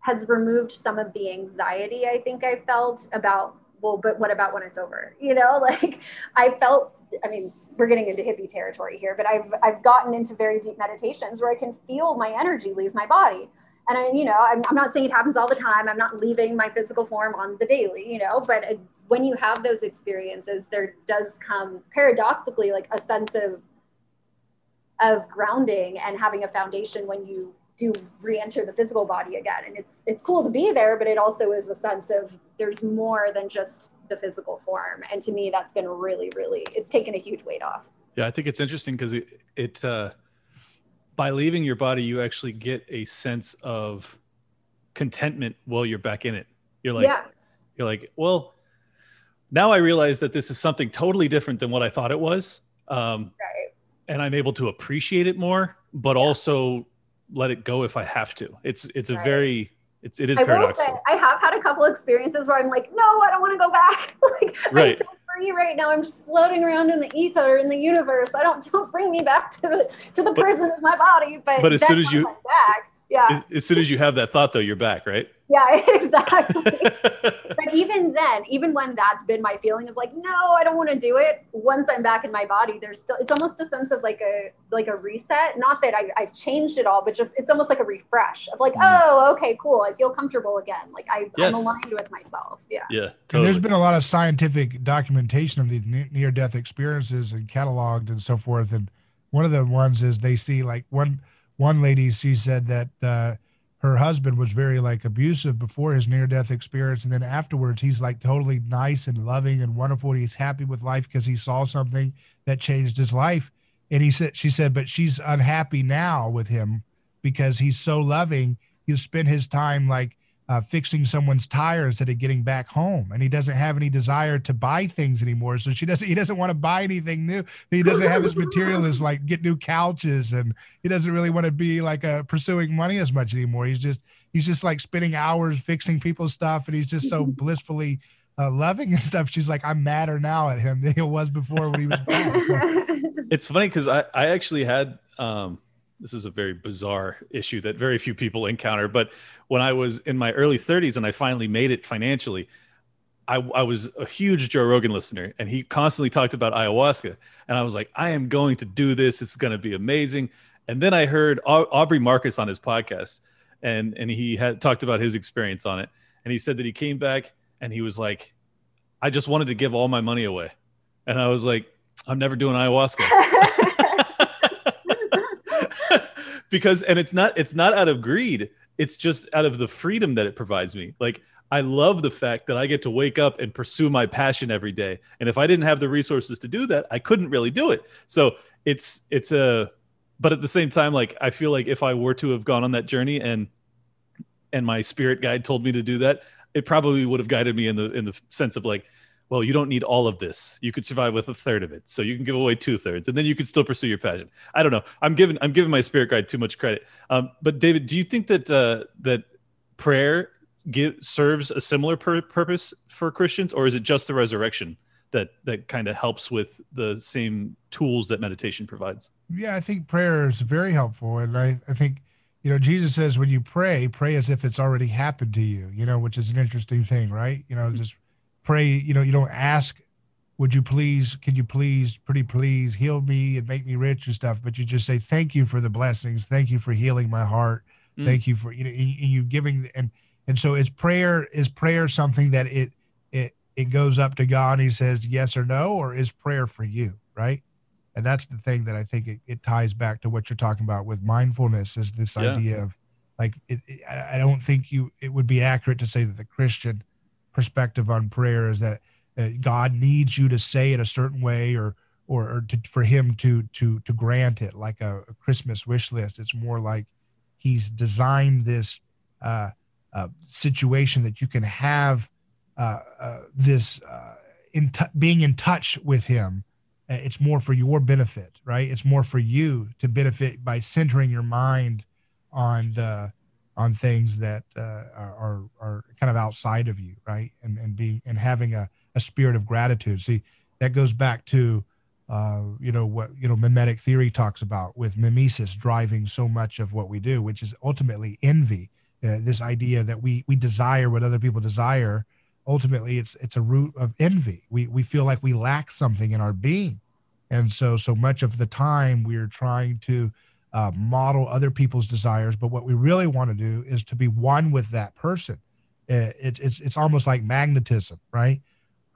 has removed some of the anxiety I think I felt about, well, but what about when it's over? You know, like I felt, I mean, we're getting into hippie territory here, but I've, I've gotten into very deep meditations where I can feel my energy leave my body and I, you know, I'm, I'm, not saying it happens all the time. I'm not leaving my physical form on the daily, you know, but uh, when you have those experiences, there does come paradoxically like a sense of of grounding and having a foundation when you do re-enter the physical body again. And it's it's cool to be there, but it also is a sense of there's more than just the physical form. And to me, that's been really, really it's taken a huge weight off. Yeah, I think it's interesting because it it uh by leaving your body, you actually get a sense of contentment while you're back in it. You're like, yeah. you're like, well, now I realize that this is something totally different than what I thought it was. Um, right. And I'm able to appreciate it more, but yeah. also let it go if I have to. It's it's a right. very it's it is I paradoxical. Say, I have had a couple experiences where I'm like, no, I don't want to go back. like, right. I'm so free right now. I'm just floating around in the ether in the universe. I don't don't bring me back to the to the but, prison of my body. But but as soon as you back, yeah. As, as soon as you have that thought, though, you're back, right? Yeah, exactly. but even then, even when that's been my feeling of like, no, I don't want to do it. Once I'm back in my body, there's still it's almost a sense of like a like a reset. Not that I I changed it all, but just it's almost like a refresh of like, mm. oh, okay, cool. I feel comfortable again. Like I, yes. I'm aligned with myself. Yeah. Yeah. Totally. And there's been a lot of scientific documentation of these near death experiences and cataloged and so forth. And one of the ones is they see like one one lady she said that. uh her husband was very like abusive before his near death experience and then afterwards he's like totally nice and loving and wonderful he's happy with life because he saw something that changed his life and he said she said but she's unhappy now with him because he's so loving he'll spend his time like uh, fixing someone's tires instead of getting back home. And he doesn't have any desire to buy things anymore. So she doesn't he doesn't want to buy anything new. He doesn't have his material as like get new couches and he doesn't really want to be like uh, pursuing money as much anymore. He's just he's just like spending hours fixing people's stuff and he's just so blissfully uh, loving and stuff. She's like i'm madder now at him than he was before when he was back. So. it's funny because i i actually had um this is a very bizarre issue that very few people encounter. But when I was in my early 30s and I finally made it financially, I, I, was a huge Joe Rogan listener, and he constantly talked about ayahuasca. And I was like, I am going to do this. It's going to be amazing. And then I heard Aubrey Marcus on his podcast, and and he had talked about his experience on it. And he said that he came back and he was like, I just wanted to give all my money away. And I was like, I'm never doing ayahuasca. because and it's not it's not out of greed. It's just out of the freedom that it provides me. Like i love the fact that i get to wake up and pursue my passion every day. And if i didn't have the resources to do that i couldn't really do it. So it's it's a but at the same time like i feel like if i were to have gone on that journey and and my spirit guide told me to do that it probably would have guided me in the in the sense of like well, you don't need all of this. You could survive with a third of it. So you can give away two thirds, and then you can still pursue your passion. I don't know. I'm giving I'm giving my spirit guide too much credit. Um, but David, do you think that uh, that prayer give, serves a similar pur- purpose for Christians, or is it just the resurrection that that kind of helps with the same tools that meditation provides? Yeah, I think prayer is very helpful, and I, I think you know jesus says when you pray pray as if it's already happened to you you know which is an interesting thing right you know just pray, you know, you don't ask, would you please, can you please, pretty please heal me and make me rich and stuff, but you just say, thank you for the blessings. Thank you for healing my heart. Mm. Thank you for you know and you giving and and so is prayer is prayer something that it it it goes up to God and he says yes or no or is prayer for you right and that's the thing that I think it, it ties back to what you're talking about with mindfulness is this yeah. idea of like it, it, I don't think you it would be accurate to say that the Christian perspective on prayer is that uh, God needs you to say it a certain way or or, or to, for him to to to grant it like a, a, Christmas wish list. It's more like he's designed this uh, uh, situation that you can have uh, uh this in t- being in touch with him. It's more for your benefit, right? It's more for you to benefit by centering your mind on the on things that are are kind of outside of you, right? And and being and having a, a spirit of gratitude. See, that goes back to uh, you know what you know mimetic theory talks about with mimesis driving so much of what we do which is ultimately envy uh, this idea that we we desire what other people desire ultimately it's it's a root of envy we we feel like we lack something in our being and so so much of the time we're trying to uh, model other people's desires but what we really want to do is to be one with that person. Uh, it's it's it's almost like magnetism right?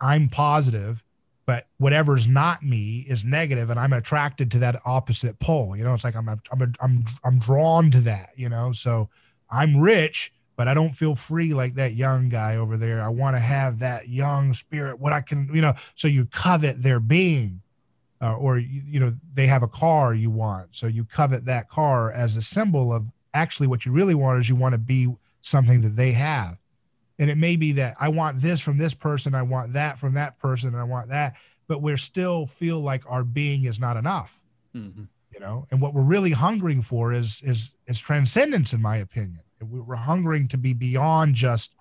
I'm positive but whatever's not me is negative and i'm attracted to that opposite pole. You know it's like i'm i'm i'm, I'm drawn to that you know? So i'm rich but i don't feel free like that young guy over there. I want to have that young spirit. What i can you know? So you covet their being uh, or you, you know they have a car you want so you covet that car as a symbol of actually what you really want is you want to be something that they have and it may be that I want this from this person, I want that from that person, and I want that, but we're still feel like our being is not enough. Mm-hmm. You know, and what we're really hungering for is is is transcendence, in my opinion. We're hungering to be beyond just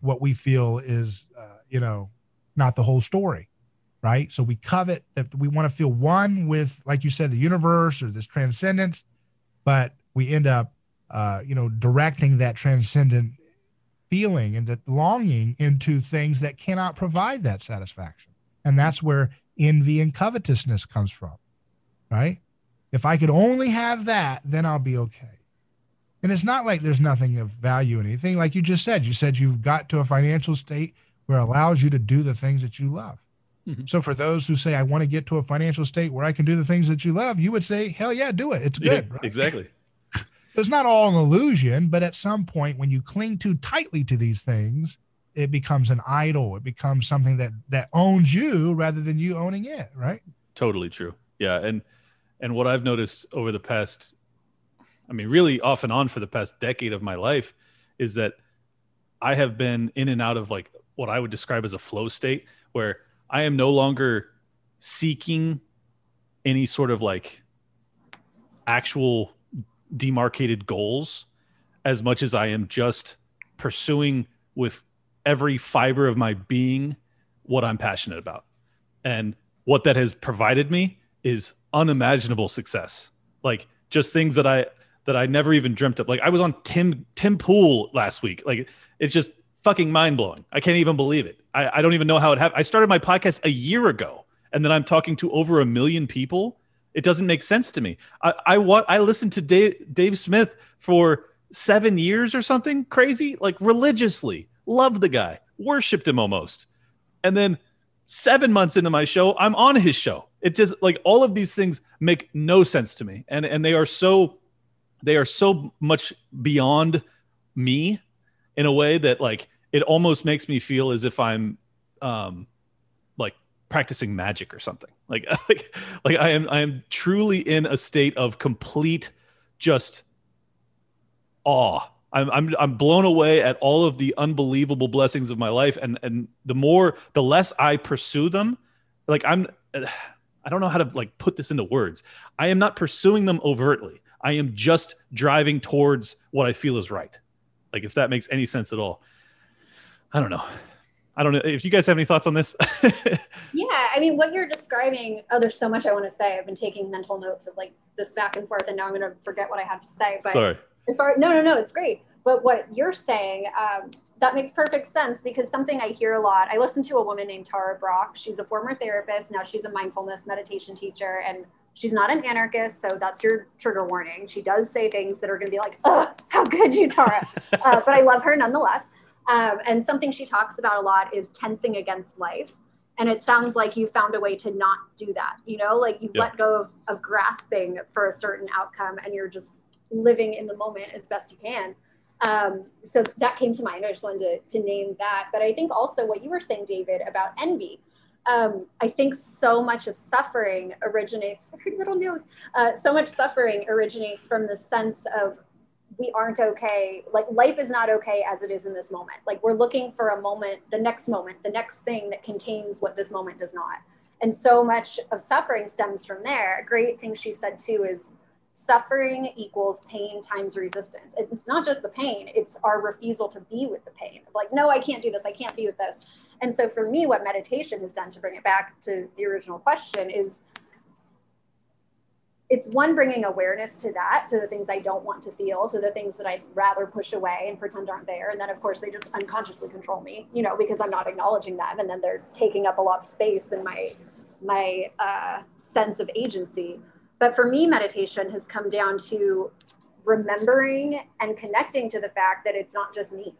what we feel is, uh, you know, not the whole story, right? So we covet that we want to feel one with, like you said, the universe or this transcendence, but we end up, uh, you know, directing that transcendent feeling and that longing into things that cannot provide that satisfaction. And that's where envy and covetousness comes from, right? If I could only have that, then I'll be okay. And it's not like there's nothing of value in anything. Like you just said, you said you've got to a financial state where it allows you to do the things that you love. Mm-hmm. So for those who say, I want to get to a financial state where I can do the things that you love, you would say, hell yeah, do it. It's good. Yeah, right? Exactly it's not all an illusion, but at some point, when you cling too tightly to these things, it becomes an idol. It becomes something that that owns you rather than you owning it. Right? Totally true. Yeah, and and what I've noticed over the past, I mean, really off and on for the past decade of my life, is that I have been in and out of like what I would describe as a flow state, where I am no longer seeking any sort of like actual demarcated goals as much as I am just pursuing with every fiber of my being what I'm passionate about. And what that has provided me is unimaginable success. Like just things that I that I never even dreamt of. Like I was on Tim Tim Pool last week. Like it's just fucking mind blowing. I can't even believe it. I, I don't even know how it happened. I started my podcast a year ago, and then I'm talking to over a million people it doesn't make sense to me. I I, what, I listened to Dave, Dave Smith for seven years or something crazy, like religiously. Loved the guy, worshipped him almost. And then seven months into my show, I'm on his show. It just like all of these things make no sense to me. And and they are so they are so much beyond me in a way that like it almost makes me feel as if I'm um like practicing magic or something. Like like like I am I am truly in a state of complete just awe. I'm I'm I'm blown away at all of the unbelievable blessings of my life and and the more the less I pursue them, like I'm I don't know how to like put this into words. I am not pursuing them overtly. I am just driving towards what I feel is right. Like if that makes any sense at all. I don't know. I don't know if you guys have any thoughts on this. yeah, I mean, what you're describing. Oh, there's so much I want to say. I've been taking mental notes of like this back and forth, and now I'm going to forget what I have to say. But sorry. As far no, no, no, it's great. but what you're saying, um, that makes perfect sense because something I hear a lot. I listen to a woman named Tara Brach. She's a former therapist. Now she's a mindfulness meditation teacher. And she's not an anarchist. So that's your trigger warning. She does say things that are going to be like, oh, how could you, Tara? uh, but I love her nonetheless. Um, and something she talks about a lot is tensing against life. And it sounds like you found a way to not do that. You know, like you yeah. let go of, of grasping for a certain outcome and you're just living in the moment as best you can. Um, so that came to mind. I just wanted to, to name that. But I think also what you were saying, David, about envy. Um, I think so much of suffering originates, little nose, uh, so much suffering originates from the sense of we aren't okay. Like life is not okay as it is in this moment. Like we're looking for a moment, the next moment, the next thing that contains what this moment does not. And so much of suffering stems from there. A great thing she said too is suffering equals pain times resistance. It's not just the pain, it's our refusal to be with the pain. Like, no, I can't do this, I can't be with this. And so for me, what meditation has done to bring it back to the original question is it's one bringing awareness to that to the things i don't want to feel to the things that i'd rather push away and pretend aren't there and then of course they just unconsciously control me you know because i'm not acknowledging them and then they're taking up a lot of space in my my uh, sense of agency but for me, meditation has come down to remembering and connecting to the fact that it's not just me.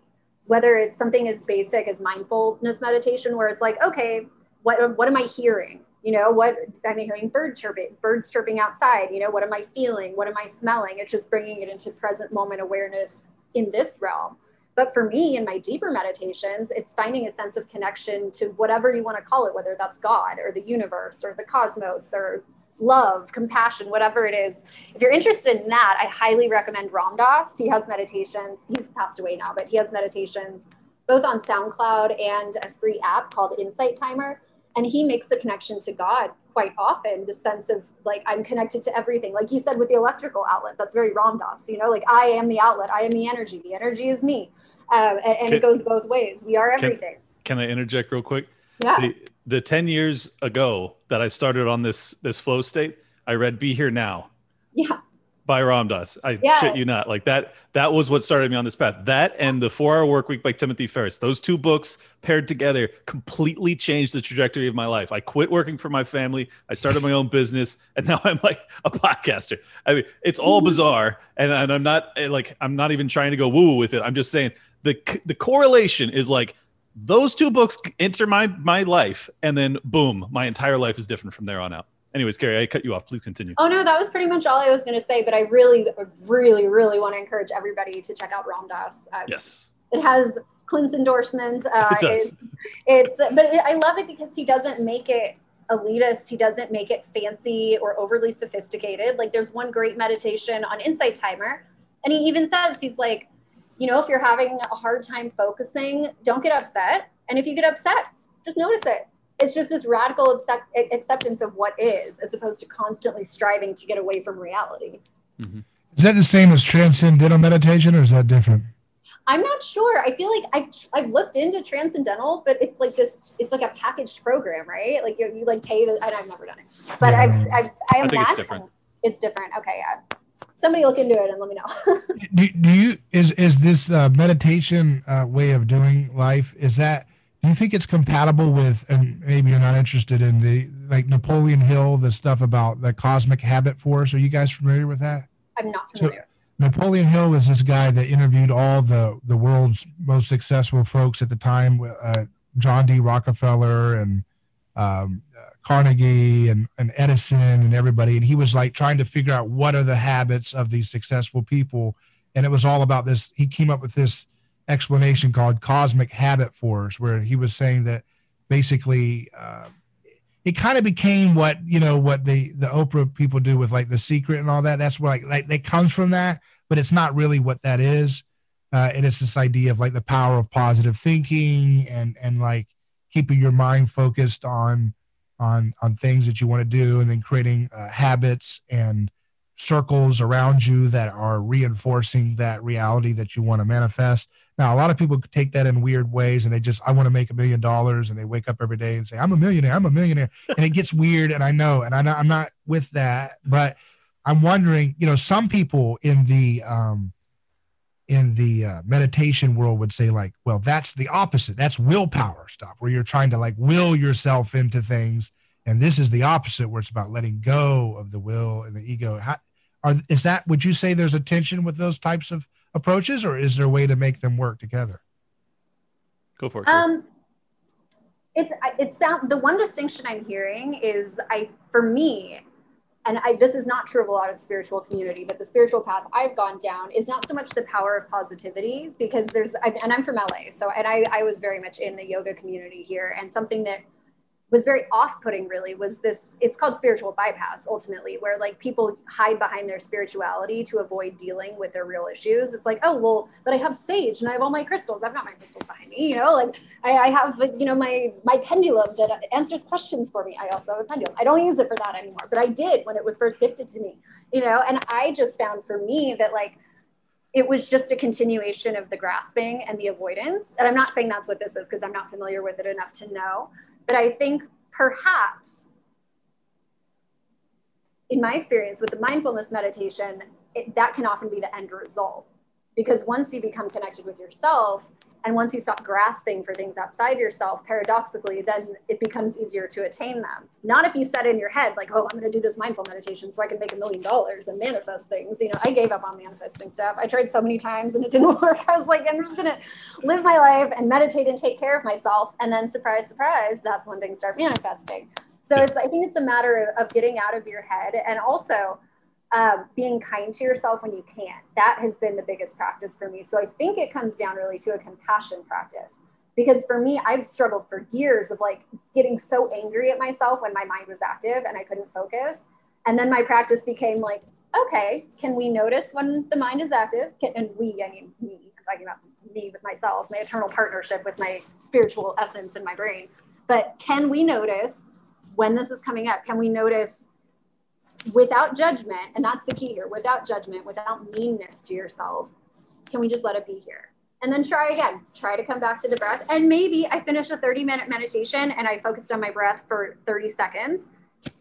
Whether it's something as basic as mindfulness meditation, where it's like, okay, what, what am I hearing? You know, what i'm hearing bird chirping, birds chirping outside? You know, what am I feeling? What am I smelling? It's just bringing it into present moment awareness in this realm. But for me, in my deeper meditations, it's finding a sense of connection to whatever you want to call it, whether that's God or the universe or the cosmos or love, compassion, whatever it is. If you're interested in that, I highly recommend Ram Dass. He has meditations. He's passed away now, but he has meditations both on SoundCloud and a free app called Insight Timer. And he makes the connection to God quite often, the sense of like, I'm connected to everything. Like you said with the electrical outlet, that's very Ram Dass, you know, like I am the outlet, I am the energy, the energy is me. Um, and, and can, it goes both ways. We are everything. Can, can I interject real quick? Yeah. The, the 10 years ago that I started on this this flow state, I read Be Here Now. Yeah. By Ram Dass. I yeah. shit you not. Like that that was what started me on this path. That and the Four Hour Work Week by Timothy Ferriss. Those two books paired together completely changed the trajectory of my life. I quit working for my family. I started my own business and now I'm like a podcaster. I mean, it's all bizarre and, and I'm not eh, like I'm not even trying to go woo with it. I'm just saying the the correlation is like those two books enter my my life and then boom my entire life is different from there on out anyways Carey i cut you off please continue oh no that was pretty much all i was going to say but i really really really want to encourage everybody to check out ram dass uh, yes it has clint's endorsement uh, it does. it's, it's but it, i love it because he doesn't make it elitist he doesn't make it fancy or overly sophisticated like there's one great meditation on insight timer and he even says he's like you know, if you're having a hard time focusing, don't get upset. And if you get upset, just notice it. It's just this radical accept- acceptance of what is, as opposed to constantly striving to get away from reality. Mm-hmm. Is that the same as transcendental meditation, or is that different? I'm not sure. I feel like I've I've looked into transcendental, but it's like this. It's like a packaged program, right? Like you, you like pay the. I've never done it, but yeah. I've, I've I, I imagine it's different. it's different. Okay, yeah somebody look into it and let me know. do, do you is is this uh, meditation uh, way of doing life? Is that do you think it's compatible with? And maybe you're not interested in the like Napoleon Hill, the stuff about the cosmic habit force. Are you guys familiar with that? I'm not familiar. So, Napoleon Hill was this guy that interviewed all the the world's most successful folks at the time, uh, John D. Rockefeller and um, Carnegie and, and Edison and everybody. And he was like trying to figure out what are the habits of these successful people. And it was all about this. He came up with this explanation called cosmic habit force, where he was saying that basically uh, it kind of became what, you know, what the, the Oprah people do with like the secret and all that. That's where like, like that comes from that, but it's not really what that is. Uh, and it's this idea of like the power of positive thinking and, and like keeping your mind focused on, on on things that you want to do and then creating uh, habits and circles around you that are reinforcing that reality that you want to manifest now a lot of people take that in weird ways and they just i want to make a million dollars and they wake up every day and say i'm a millionaire i'm a millionaire and it gets weird and i know and I, i'm not with that but i'm wondering you know some people in the um in the uh, meditation world would say like, well, that's the opposite. That's willpower stuff where you're trying to like will yourself into things. And this is the opposite where it's about letting go of the will and the ego. How, are, is that, would you say there's a tension with those types of approaches or is there a way to make them work together? Go for it. Um, it's it sound the one distinction I'm hearing is I for me, and I, this is not true of a lot of spiritual community, but the spiritual path I've gone down is not so much the power of positivity because there's and I'm from LA, so and I I was very much in the yoga community here, and something that was very off-putting really was this it's called spiritual bypass ultimately where like people hide behind their spirituality to avoid dealing with their real issues. It's like oh well but i have sage and i have all my crystals. I've got my crystals behind me you know? Like i, I have you know my my pendulum that answers questions for me. I also have a pendulum. I don't use it for that anymore but i did when it was first gifted to me you know? And i just found for me that like it was just a continuation of the grasping and the avoidance. And i'm not saying that's what this is because i'm not familiar with it enough to know but I think perhaps, in my experience with the mindfulness meditation, it, that can often be the end result because once you become connected with yourself and once you stop grasping for things outside yourself paradoxically then it becomes easier to attain them. Not if you set in your head like oh i'm going to do this mindful meditation so i can make a million dollars and manifest things. You know i gave up on manifesting stuff. I tried so many times and it didn't work. I was like i'm just going to live my life and meditate and take care of myself. And then surprise surprise that's when things start manifesting. So it's i think it's a matter of getting out of your head and also um, being kind to yourself when you can't. That has been the biggest practice for me. So I think it comes down really to a compassion practice. Because for me, I've struggled for years of like getting so angry at myself when my mind was active and I couldn't focus. And then my practice became like, okay, can we notice when the mind is active? Can, and we, I mean, me, I'm talking about me with myself, my eternal partnership with my spiritual essence in my brain. But can we notice when this is coming up? Can we notice without judgment, and that's the key here without judgment, without meanness to yourself, can we just let it be here? And then try again. Try to come back to the breath. And maybe I finish a 30 minute meditation and I focused on my breath for 30 seconds.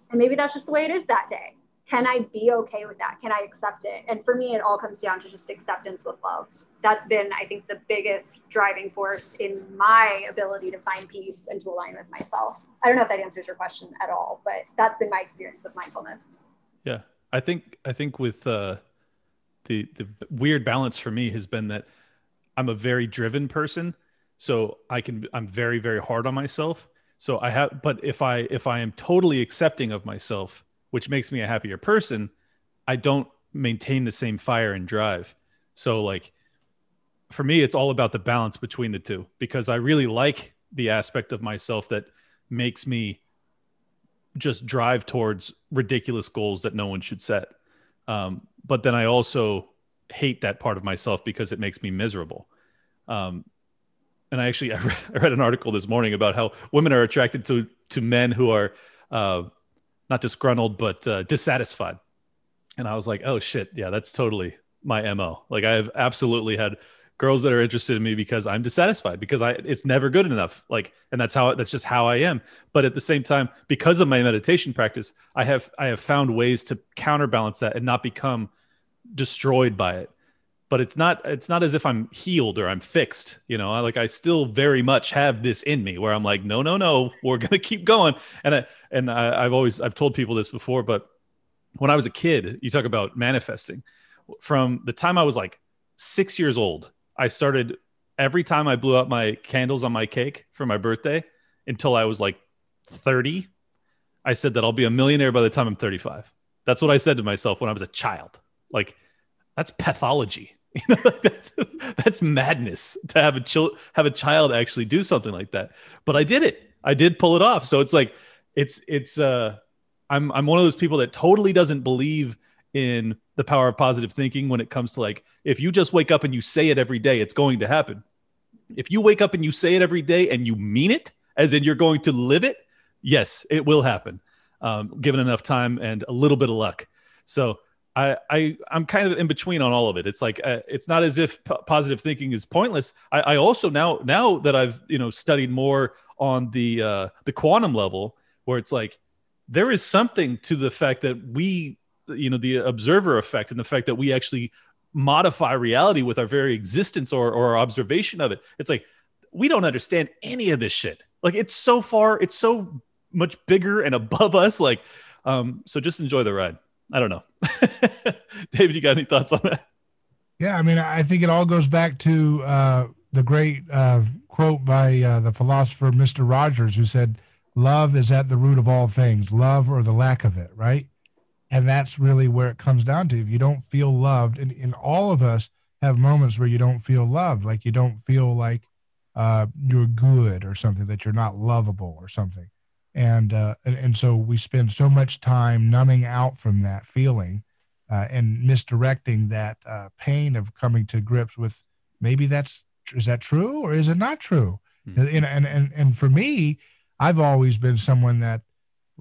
And maybe that's just the way it is that day. Can I be okay with that? Can I accept it? And for me, it all comes down to just acceptance with love. That's been, I think, the biggest driving force in my ability to find peace and to align with myself. I don't know if that answers your question at all, but that's been my experience with mindfulness. Yeah, I think I think with uh, the the weird balance for me has been that I'm a very driven person, so I can I'm very very hard on myself. So I have, but if I if I am totally accepting of myself, which makes me a happier person, I don't maintain the same fire and drive. So like for me, it's all about the balance between the two because I really like the aspect of myself that makes me just drive towards ridiculous goals that no one should set. Um, but then I also hate that part of myself because it makes me miserable. Um, and I actually I read, I read, an article this morning about how women are attracted to to men who are uh, not disgruntled but uh, dissatisfied. And I was like, oh shit, yeah, that's totally my mo. Like I have absolutely had girls that are interested in me because I'm dissatisfied because I it's never good enough. Like, and that's how that's just how I am. But at the same time, because of my meditation practice, I have I have found ways to counterbalance that and not become destroyed by it. But it's not it's not as if I'm healed or I'm fixed. You know, I, like I still very much have this in me where I'm like, no, no, no, we're gonna keep going. And I and I, I've always I've told people this before, but when I was a kid, you talk about manifesting. From the time I was like six years old I started every time I blew out my candles on my cake for my birthday until I was like 30. I said that I'll be a millionaire by the time I'm 35. That's what I said to myself when I was a child. Like, that's pathology. You know, that's, that's madness to have a child have a child actually do something like that. But I did it. I did pull it off. So it's like, it's it's uh, I'm I'm one of those people that totally doesn't believe in the power of positive thinking when it comes to like if you just wake up and you say it every day it's going to happen if you wake up and you say it every day and you mean it as in you're going to live it yes it will happen um, given enough time and a little bit of luck so I, I I'm kind of in between on all of it. It's like uh, it's not as if p- positive thinking is pointless. I, I also now now that I've you know studied more on the uh, the quantum level, where it's like there is something to the fact that we you know the observer effect and the fact that we actually modify reality with our very existence or, or our observation of it. It's like we don't understand any of this shit. Like it's so far, it's so much bigger and above us. Like, um, so just enjoy the ride. I don't know. David, you got any thoughts on that? Yeah, I mean, I think it all goes back to uh, the great uh, quote by uh, the philosopher Mr. Rogers, who said, Love is at the root of all things, love or the lack of it, right? And that's really where it comes down to. If you don't feel loved, and, and all of us have moments where you don't feel loved, like you don't feel like uh, you're good or something, that you're not lovable or something. And, uh, and, and so we spend so much time numbing out from that feeling uh, and misdirecting that uh, pain of coming to grips with maybe that's is that true or is it not true? Mm-hmm. And, and and and for me, I've always been someone that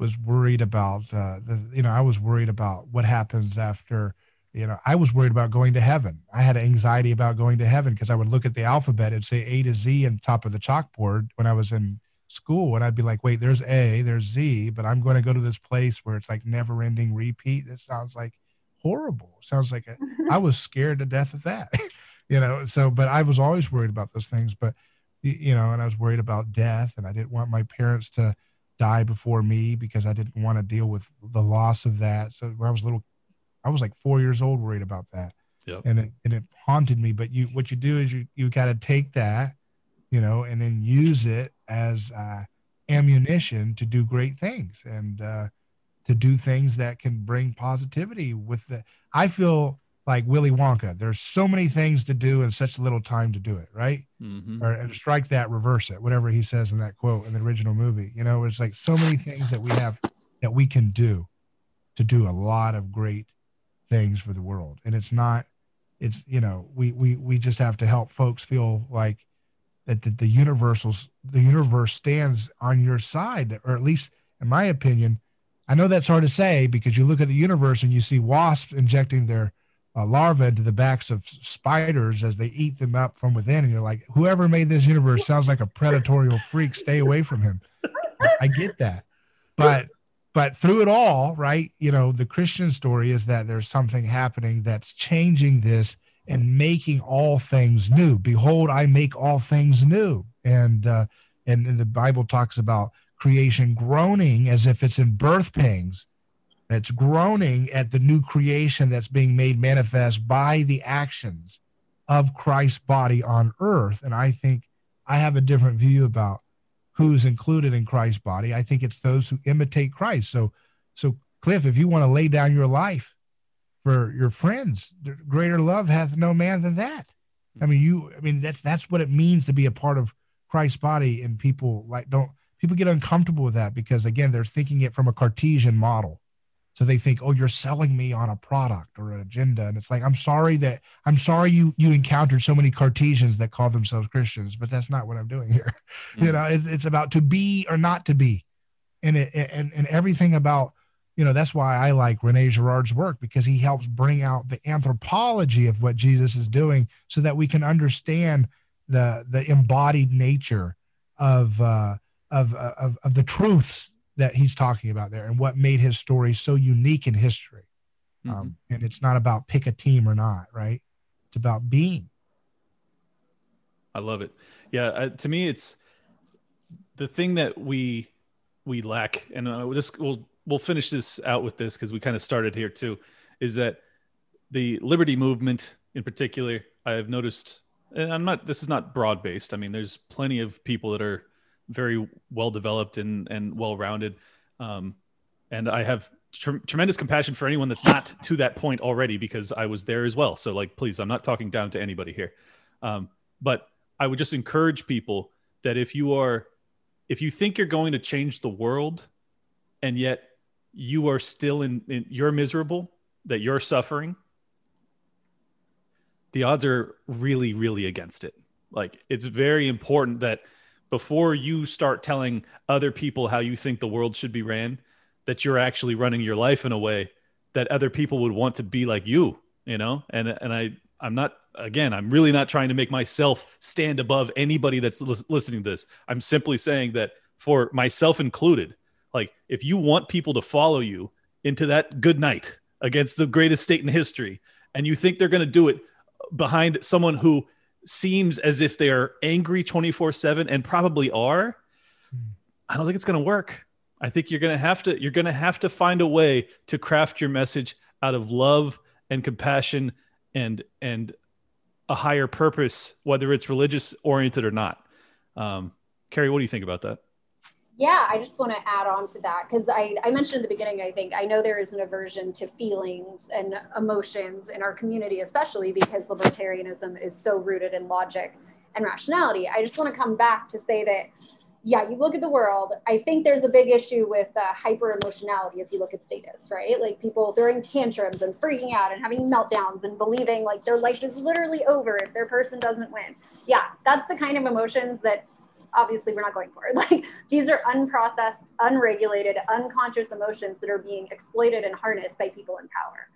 was worried about uh, the you know I was worried about what happens after you know I was worried about going to heaven. I had anxiety about going to heaven because I would look at the alphabet and say A to Z on top of the chalkboard when I was in school and I'd be like, wait, there's A, there's Z, but I'm going to go to this place where it's like never ending repeat. This sounds like horrible. Sounds like a, I was scared to death of that, you know. So, but I was always worried about those things. But you know, and I was worried about death, and I didn't want my parents to die before me because I didn't want to deal with the loss of that. So when I was little, I was like four years old, worried about that, yep. and it and it haunted me. But you, what you do is you you got to take that, you know, and then use it as uh, ammunition to do great things and uh, to do things that can bring positivity. With the, I feel like Willy Wonka. There's so many things to do in such little time to do it, right? Mm-hmm. Or and strike that, reverse it, whatever he says in that quote in the original movie. You know, it's like so many things that we have that we can do to do a lot of great things for the world. And it's not, it's you know, we we we just have to help folks feel like that the, the universals the universe stands on your side, or at least in my opinion. I know that's hard to say because you look at the universe and you see wasps injecting their uh, larvae into the backs of spiders as they eat them up from within. And you're like, whoever made this universe sounds like a predatory freak. Stay away from him. I get that. But but through it all, right, you know, the Christian story is that there's something happening that's changing this and making all things new. Behold, I make all things new. And uh, and, and the Bible talks about creation groaning as if it's in birth pangs that's groaning at the new creation that's being made manifest by the actions of Christ's body on earth. And I think I have a different view about who's included in Christ's body. I think it's those who imitate Christ. So, so Cliff, if you want to lay down your life for your friends, greater love hath no man than that. I mean, you, I mean, that's, that's what it means to be a part of Christ's body. And people like, don't, people get uncomfortable with that because again, they're thinking it from a Cartesian model so they think oh you're selling me on a product or an agenda. And it's like i'm sorry that i'm sorry you you encountered so many cartesians that call themselves christians but that's not what i'm doing here. Mm-hmm. you know it's, it's about to be or not to be. And it and, and everything about you know that's why i like rene girard's work because he helps bring out the anthropology of what jesus is doing so that we can understand the the embodied nature of uh of, of, of the truths that he's talking about there and what made his story so unique in history. Um, mm-hmm. Um, and it's not about pick a team or not, right? It's about being. I love it. Yeah, uh, to me, it's the thing that we we lack, and uh, this we'll we'll finish this out with this because we kind of started here too. Is that the liberty movement in particular? I have noticed, and I'm not. This is not broad based. I mean, there's plenty of people that are very well developed and and well rounded. Um, and I have tr- tremendous compassion for anyone that's not to that point already because I was there as well. So like, please, I'm not talking down to anybody here. Um, but I would just encourage people that if you are, if you think you're going to change the world, and yet you are still in, in you're miserable, that you're suffering, the odds are really, really against it. Like it's very important that before you start telling other people how you think the world should be ran, that you're actually running your life in a way that other people would want to be like you, you know? And and I I'm not again, I'm really not trying to make myself stand above anybody that's li- listening to this. I'm simply saying that for myself included, like if you want people to follow you into that good night against the greatest state in history and you think they're going to do it behind someone who seems as if they are angry 24 7 and probably are, I don't think it's going to work. I think you're going to have to you're going to have to find a way to craft your message out of love and compassion and and a higher purpose, whether it's religious oriented or not. Um, Carey, what do you think about that? Yeah, I just want to add on to that because I, I mentioned at the beginning, I think, I know there is an aversion to feelings and emotions in our community, especially because libertarianism is so rooted in logic and rationality. I just want to come back to say that, yeah, you look at the world, I think there's a big issue with uh, hyper emotionality if you look at statists, right? Like people throwing tantrums and freaking out and having meltdowns and believing like their life is literally over if their person doesn't win. Yeah, that's the kind of emotions that obviously we're not going for. it. Like these are unprocessed, unregulated, unconscious emotions that are being exploited and harnessed by people in power.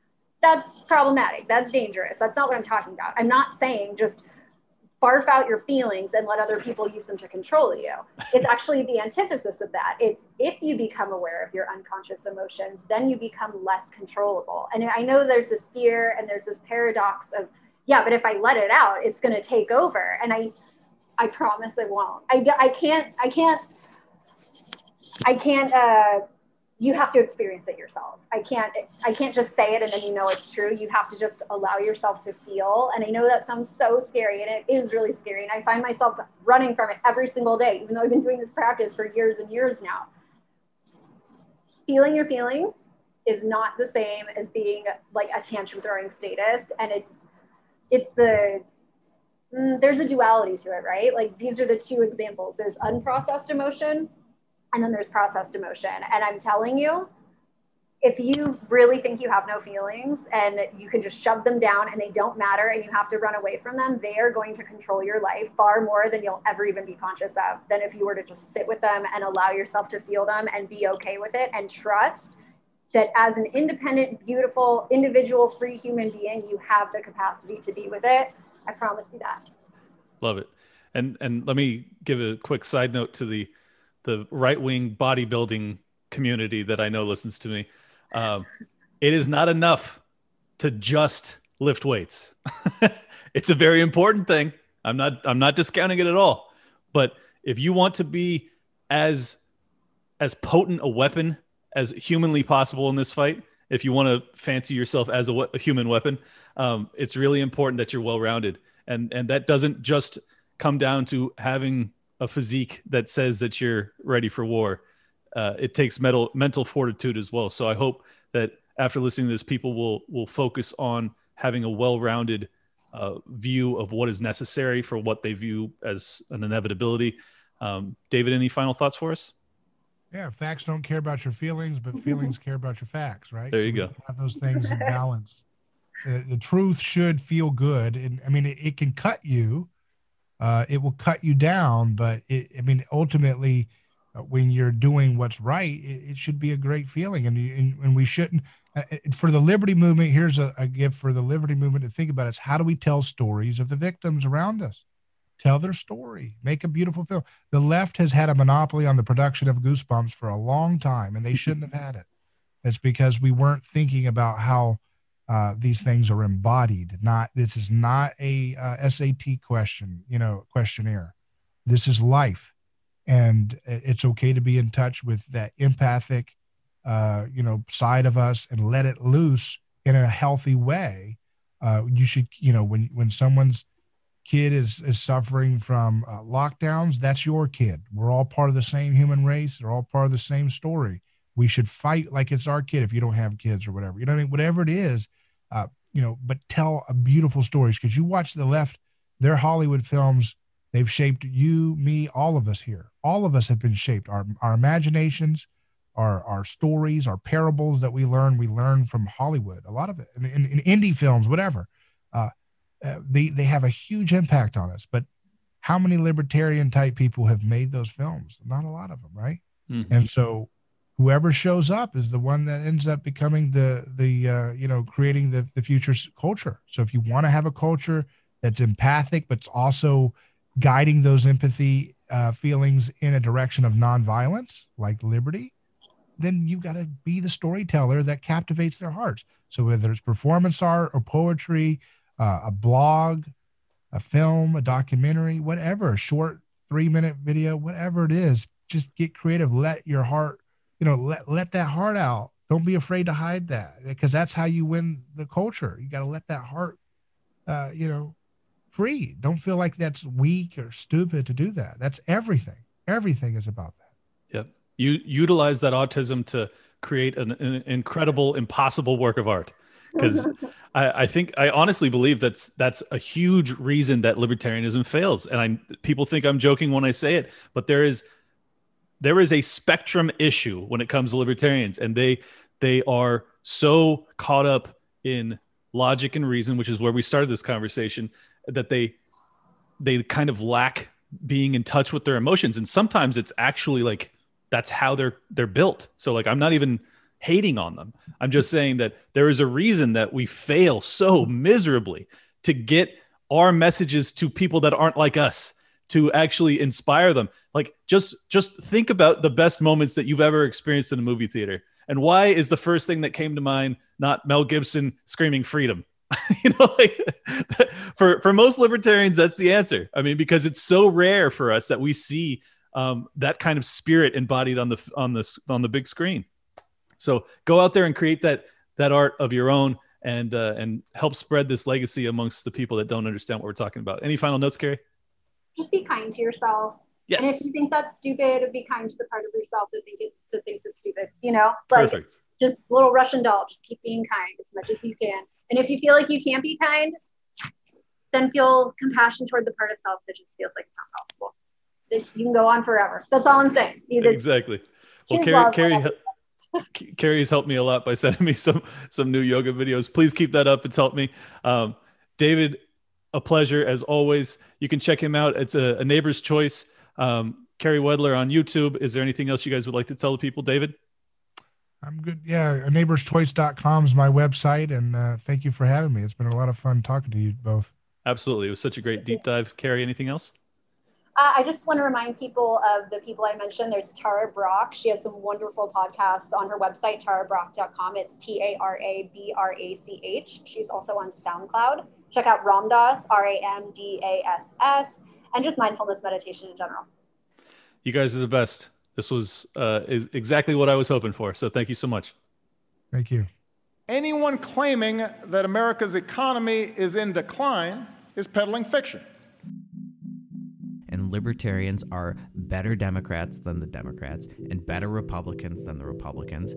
That's problematic. That's dangerous. That's not what I'm talking about. I'm not saying just barf out your feelings and let other people use them to control you. It's actually the antithesis of that. It's if you become aware of your unconscious emotions, then you become less controllable. And I know there's this fear and there's this paradox of, yeah, but if I let it out, it's going to take over. And I I promise I won't. I, I can't, I can't, I can't, uh, you have to experience it yourself. I can't, I can't just say it and then you know it's true. You have to just allow yourself to feel. And I know that sounds so scary and it is really scary. And I find myself running from it every single day, even though I've been doing this practice for years and years now. Feeling your feelings is not the same as being like a tantrum throwing statist. And it's, it's the mm, there's a duality to it, right? Like these are the two examples. There's unprocessed emotion and then there's processed emotion. And I'm telling you, if you really think you have no feelings and you can just shove them down and they don't matter and you have to run away from them, they are going to control your life far more than you'll ever even be conscious of than if you were to just sit with them and allow yourself to feel them and be okay with it and trust that as an independent, beautiful, individual, free human being, you have the capacity to be with it. I promise you that. Love it. And and let me give a quick side note to the the right wing bodybuilding community that I know listens to me. Um, it is not enough to just lift weights. it's a very important thing. I'm not I'm not discounting it at all. But if you want to be as as potent a weapon as humanly possible in this fight. If you want to fancy yourself as a, a human weapon, um, it's really important that you're well rounded, and and that doesn't just come down to having a physique that says that you're ready for war. Uh, it takes mental mental fortitude as well. So I hope that after listening to this, people will will focus on having a well rounded uh, view of what is necessary for what they view as an inevitability. Um, David, any final thoughts for us? Yeah, facts don't care about your feelings, but feelings care about your facts, right? There so you go. Have those things in balance. the, the, truth should feel good, and I mean, it, it can cut you. Uh, it will cut you down, but it, I mean, ultimately, uh, when you're doing what's right, it, it should be a great feeling, and and, and we shouldn't. Uh, for the liberty movement, here's a, a gift for the liberty movement to think about: is how do we tell stories of the victims around us? Tell their story, make a beautiful film. The left has had a monopoly on the production of Goosebumps for a long time, and they shouldn't have had it. It's because we weren't thinking about how uh, these things are embodied. Not this is not a uh, SAT question, you know, questionnaire. This is life, and it's okay to be in touch with that empathic, uh, you know, side of us and let it loose in a healthy way. Uh, you should, you know, when when someone's kid is is suffering from uh, lockdowns, that's your kid. We're all part of the same human race. They're all part of the same story. We should fight like it's our kid if you don't have kids or whatever. You know what I mean? Whatever it is, uh, you know, but tell a beautiful stories because you watch the left, their Hollywood films, they've shaped you, me, all of us here. All of us have been shaped. Our our imaginations, our our stories, our parables that we learn, we learn from Hollywood. A lot of it, in, in, in indie films, whatever. Uh, uh, they they have a huge impact on us. But how many libertarian type people have made those films? Not a lot of them, right? Mm-hmm. And so whoever shows up is the one that ends up becoming the the uh, you know creating the the future culture. So if you want to have a culture that's empathic, but it's also guiding those empathy uh, feelings in a direction of nonviolence, like liberty, then you got to be the storyteller that captivates their hearts. So whether it's performance art or poetry, uh, a blog, a film, a documentary, whatever, a short three minute video, whatever it is, just get creative. Let your heart, you know, let, let that heart out. Don't be afraid to hide that because that's how you win the culture. You got to let that heart, uh, you know, free. Don't feel like that's weak or stupid to do that. That's everything. Everything is about that. Yep. You utilize that autism to create an, an incredible, impossible work of art. Because I, I, think I honestly believe that's that's a huge reason that libertarianism fails. And I people think I'm joking when I say it, but there is there is a spectrum issue when it comes to libertarians, and they they are so caught up in logic and reason, which is where we started this conversation, that they they kind of lack being in touch with their emotions. And sometimes it's actually like that's how they're they're built. So like I'm not even hating on them. I'm just saying that there is a reason that we fail so miserably to get our messages to people that aren't like us to actually inspire them. Like just just think about the best moments that you've ever experienced in a movie theater. And why is the first thing that came to mind not Mel Gibson screaming freedom? you know, like for for most libertarians, that's the answer. I mean, because it's so rare for us that we see um, that kind of spirit embodied on the on the on the big screen. So go out there and create that that art of your own, and uh, and help spread this legacy amongst the people that don't understand what we're talking about. Any final notes, Carey? Just be kind to yourself. Yes. And if you think that's stupid, be kind to the part of yourself that think it's that thinks it's stupid. You know, like Perfect. just little Russian doll. Just keep being kind as much as you can. And if you feel like you can't be kind, then feel compassion toward the part of self that just feels like it's not possible. You can go on forever. That's all I'm saying. Either exactly. Well, Carey, Carey, Carey has helped me a lot by sending me some some new yoga videos. Please keep that up. It's helped me. Um, David, a pleasure as always. You can check him out. It's a, a neighbor's choice. Um, Carey Wedler on YouTube. Is there anything else you guys would like to tell the people, David? I'm good. Yeah, neighborschoice.com is my website. And uh, thank you for having me. It's been a lot of fun talking to you both. Absolutely. It was such a great deep dive. Carey, anything else? Uh, I just want to remind people of the people I mentioned. There's Tara Brach. She has some wonderful podcasts on her website, tarabrach.com. It's T A R A B R A C H. She's also on SoundCloud. Check out Ram Dass, R A M D A S S, and just mindfulness meditation in general. You guys are the best. This was uh, is exactly what I was hoping for. So thank you so much. Thank you. Anyone claiming that America's economy is in decline is peddling fiction and libertarians are better Democrats than the Democrats and better Republicans than the Republicans.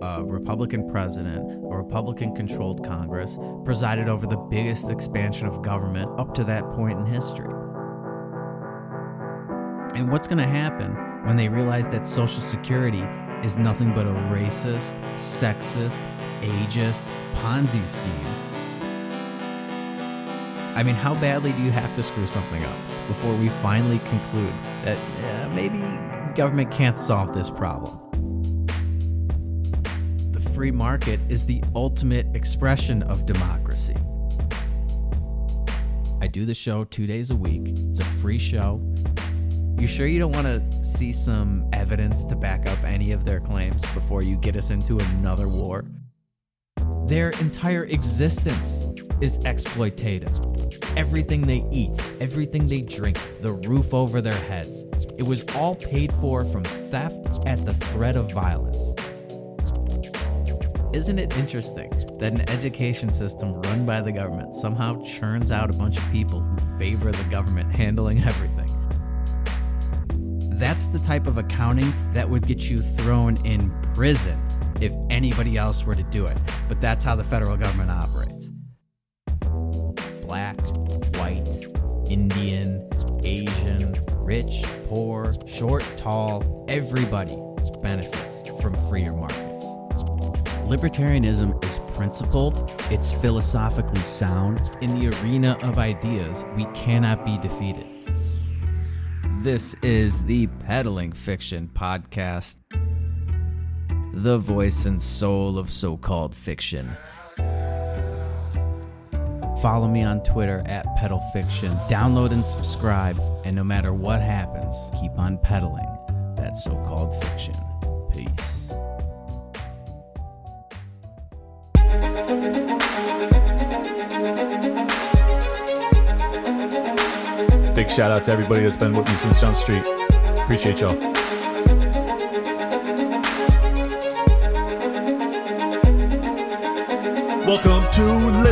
A Republican president, a Republican controlled Congress, presided over the biggest expansion of government up to that point in history. And what's going to happen when they realize that Social Security is nothing but a racist, sexist, ageist Ponzi scheme? I mean, how badly do you have to screw something up before we finally conclude that uh, maybe government can't solve this problem? The free market is the ultimate expression of democracy. I do the show two days a week, it's a free show. You sure you don't want to see some evidence to back up any of their claims before you get us into another war? Their entire existence is exploitative. Everything they eat, everything they drink, the roof over their heads, it was all paid for from theft at the threat of violence. Isn't it interesting that an education system run by the government somehow churns out a bunch of people who favor the government handling everything? That's the type of accounting that would get you thrown in prison if anybody else were to do it. But that's how the federal government operates black, white, Indian, Asian, rich, poor, short, tall, everybody benefits from freer markets. Libertarianism is principled, it's philosophically sound. In the arena of ideas, we cannot be defeated. This is the Peddling Fiction Podcast, the voice and soul of so called fiction. Follow me on Twitter at Pedal Fiction. Download and subscribe, and no matter what happens, keep on peddling that so called fiction. Peace. Big shout out to everybody that's been with me since Jump Street. Appreciate y'all. Welcome to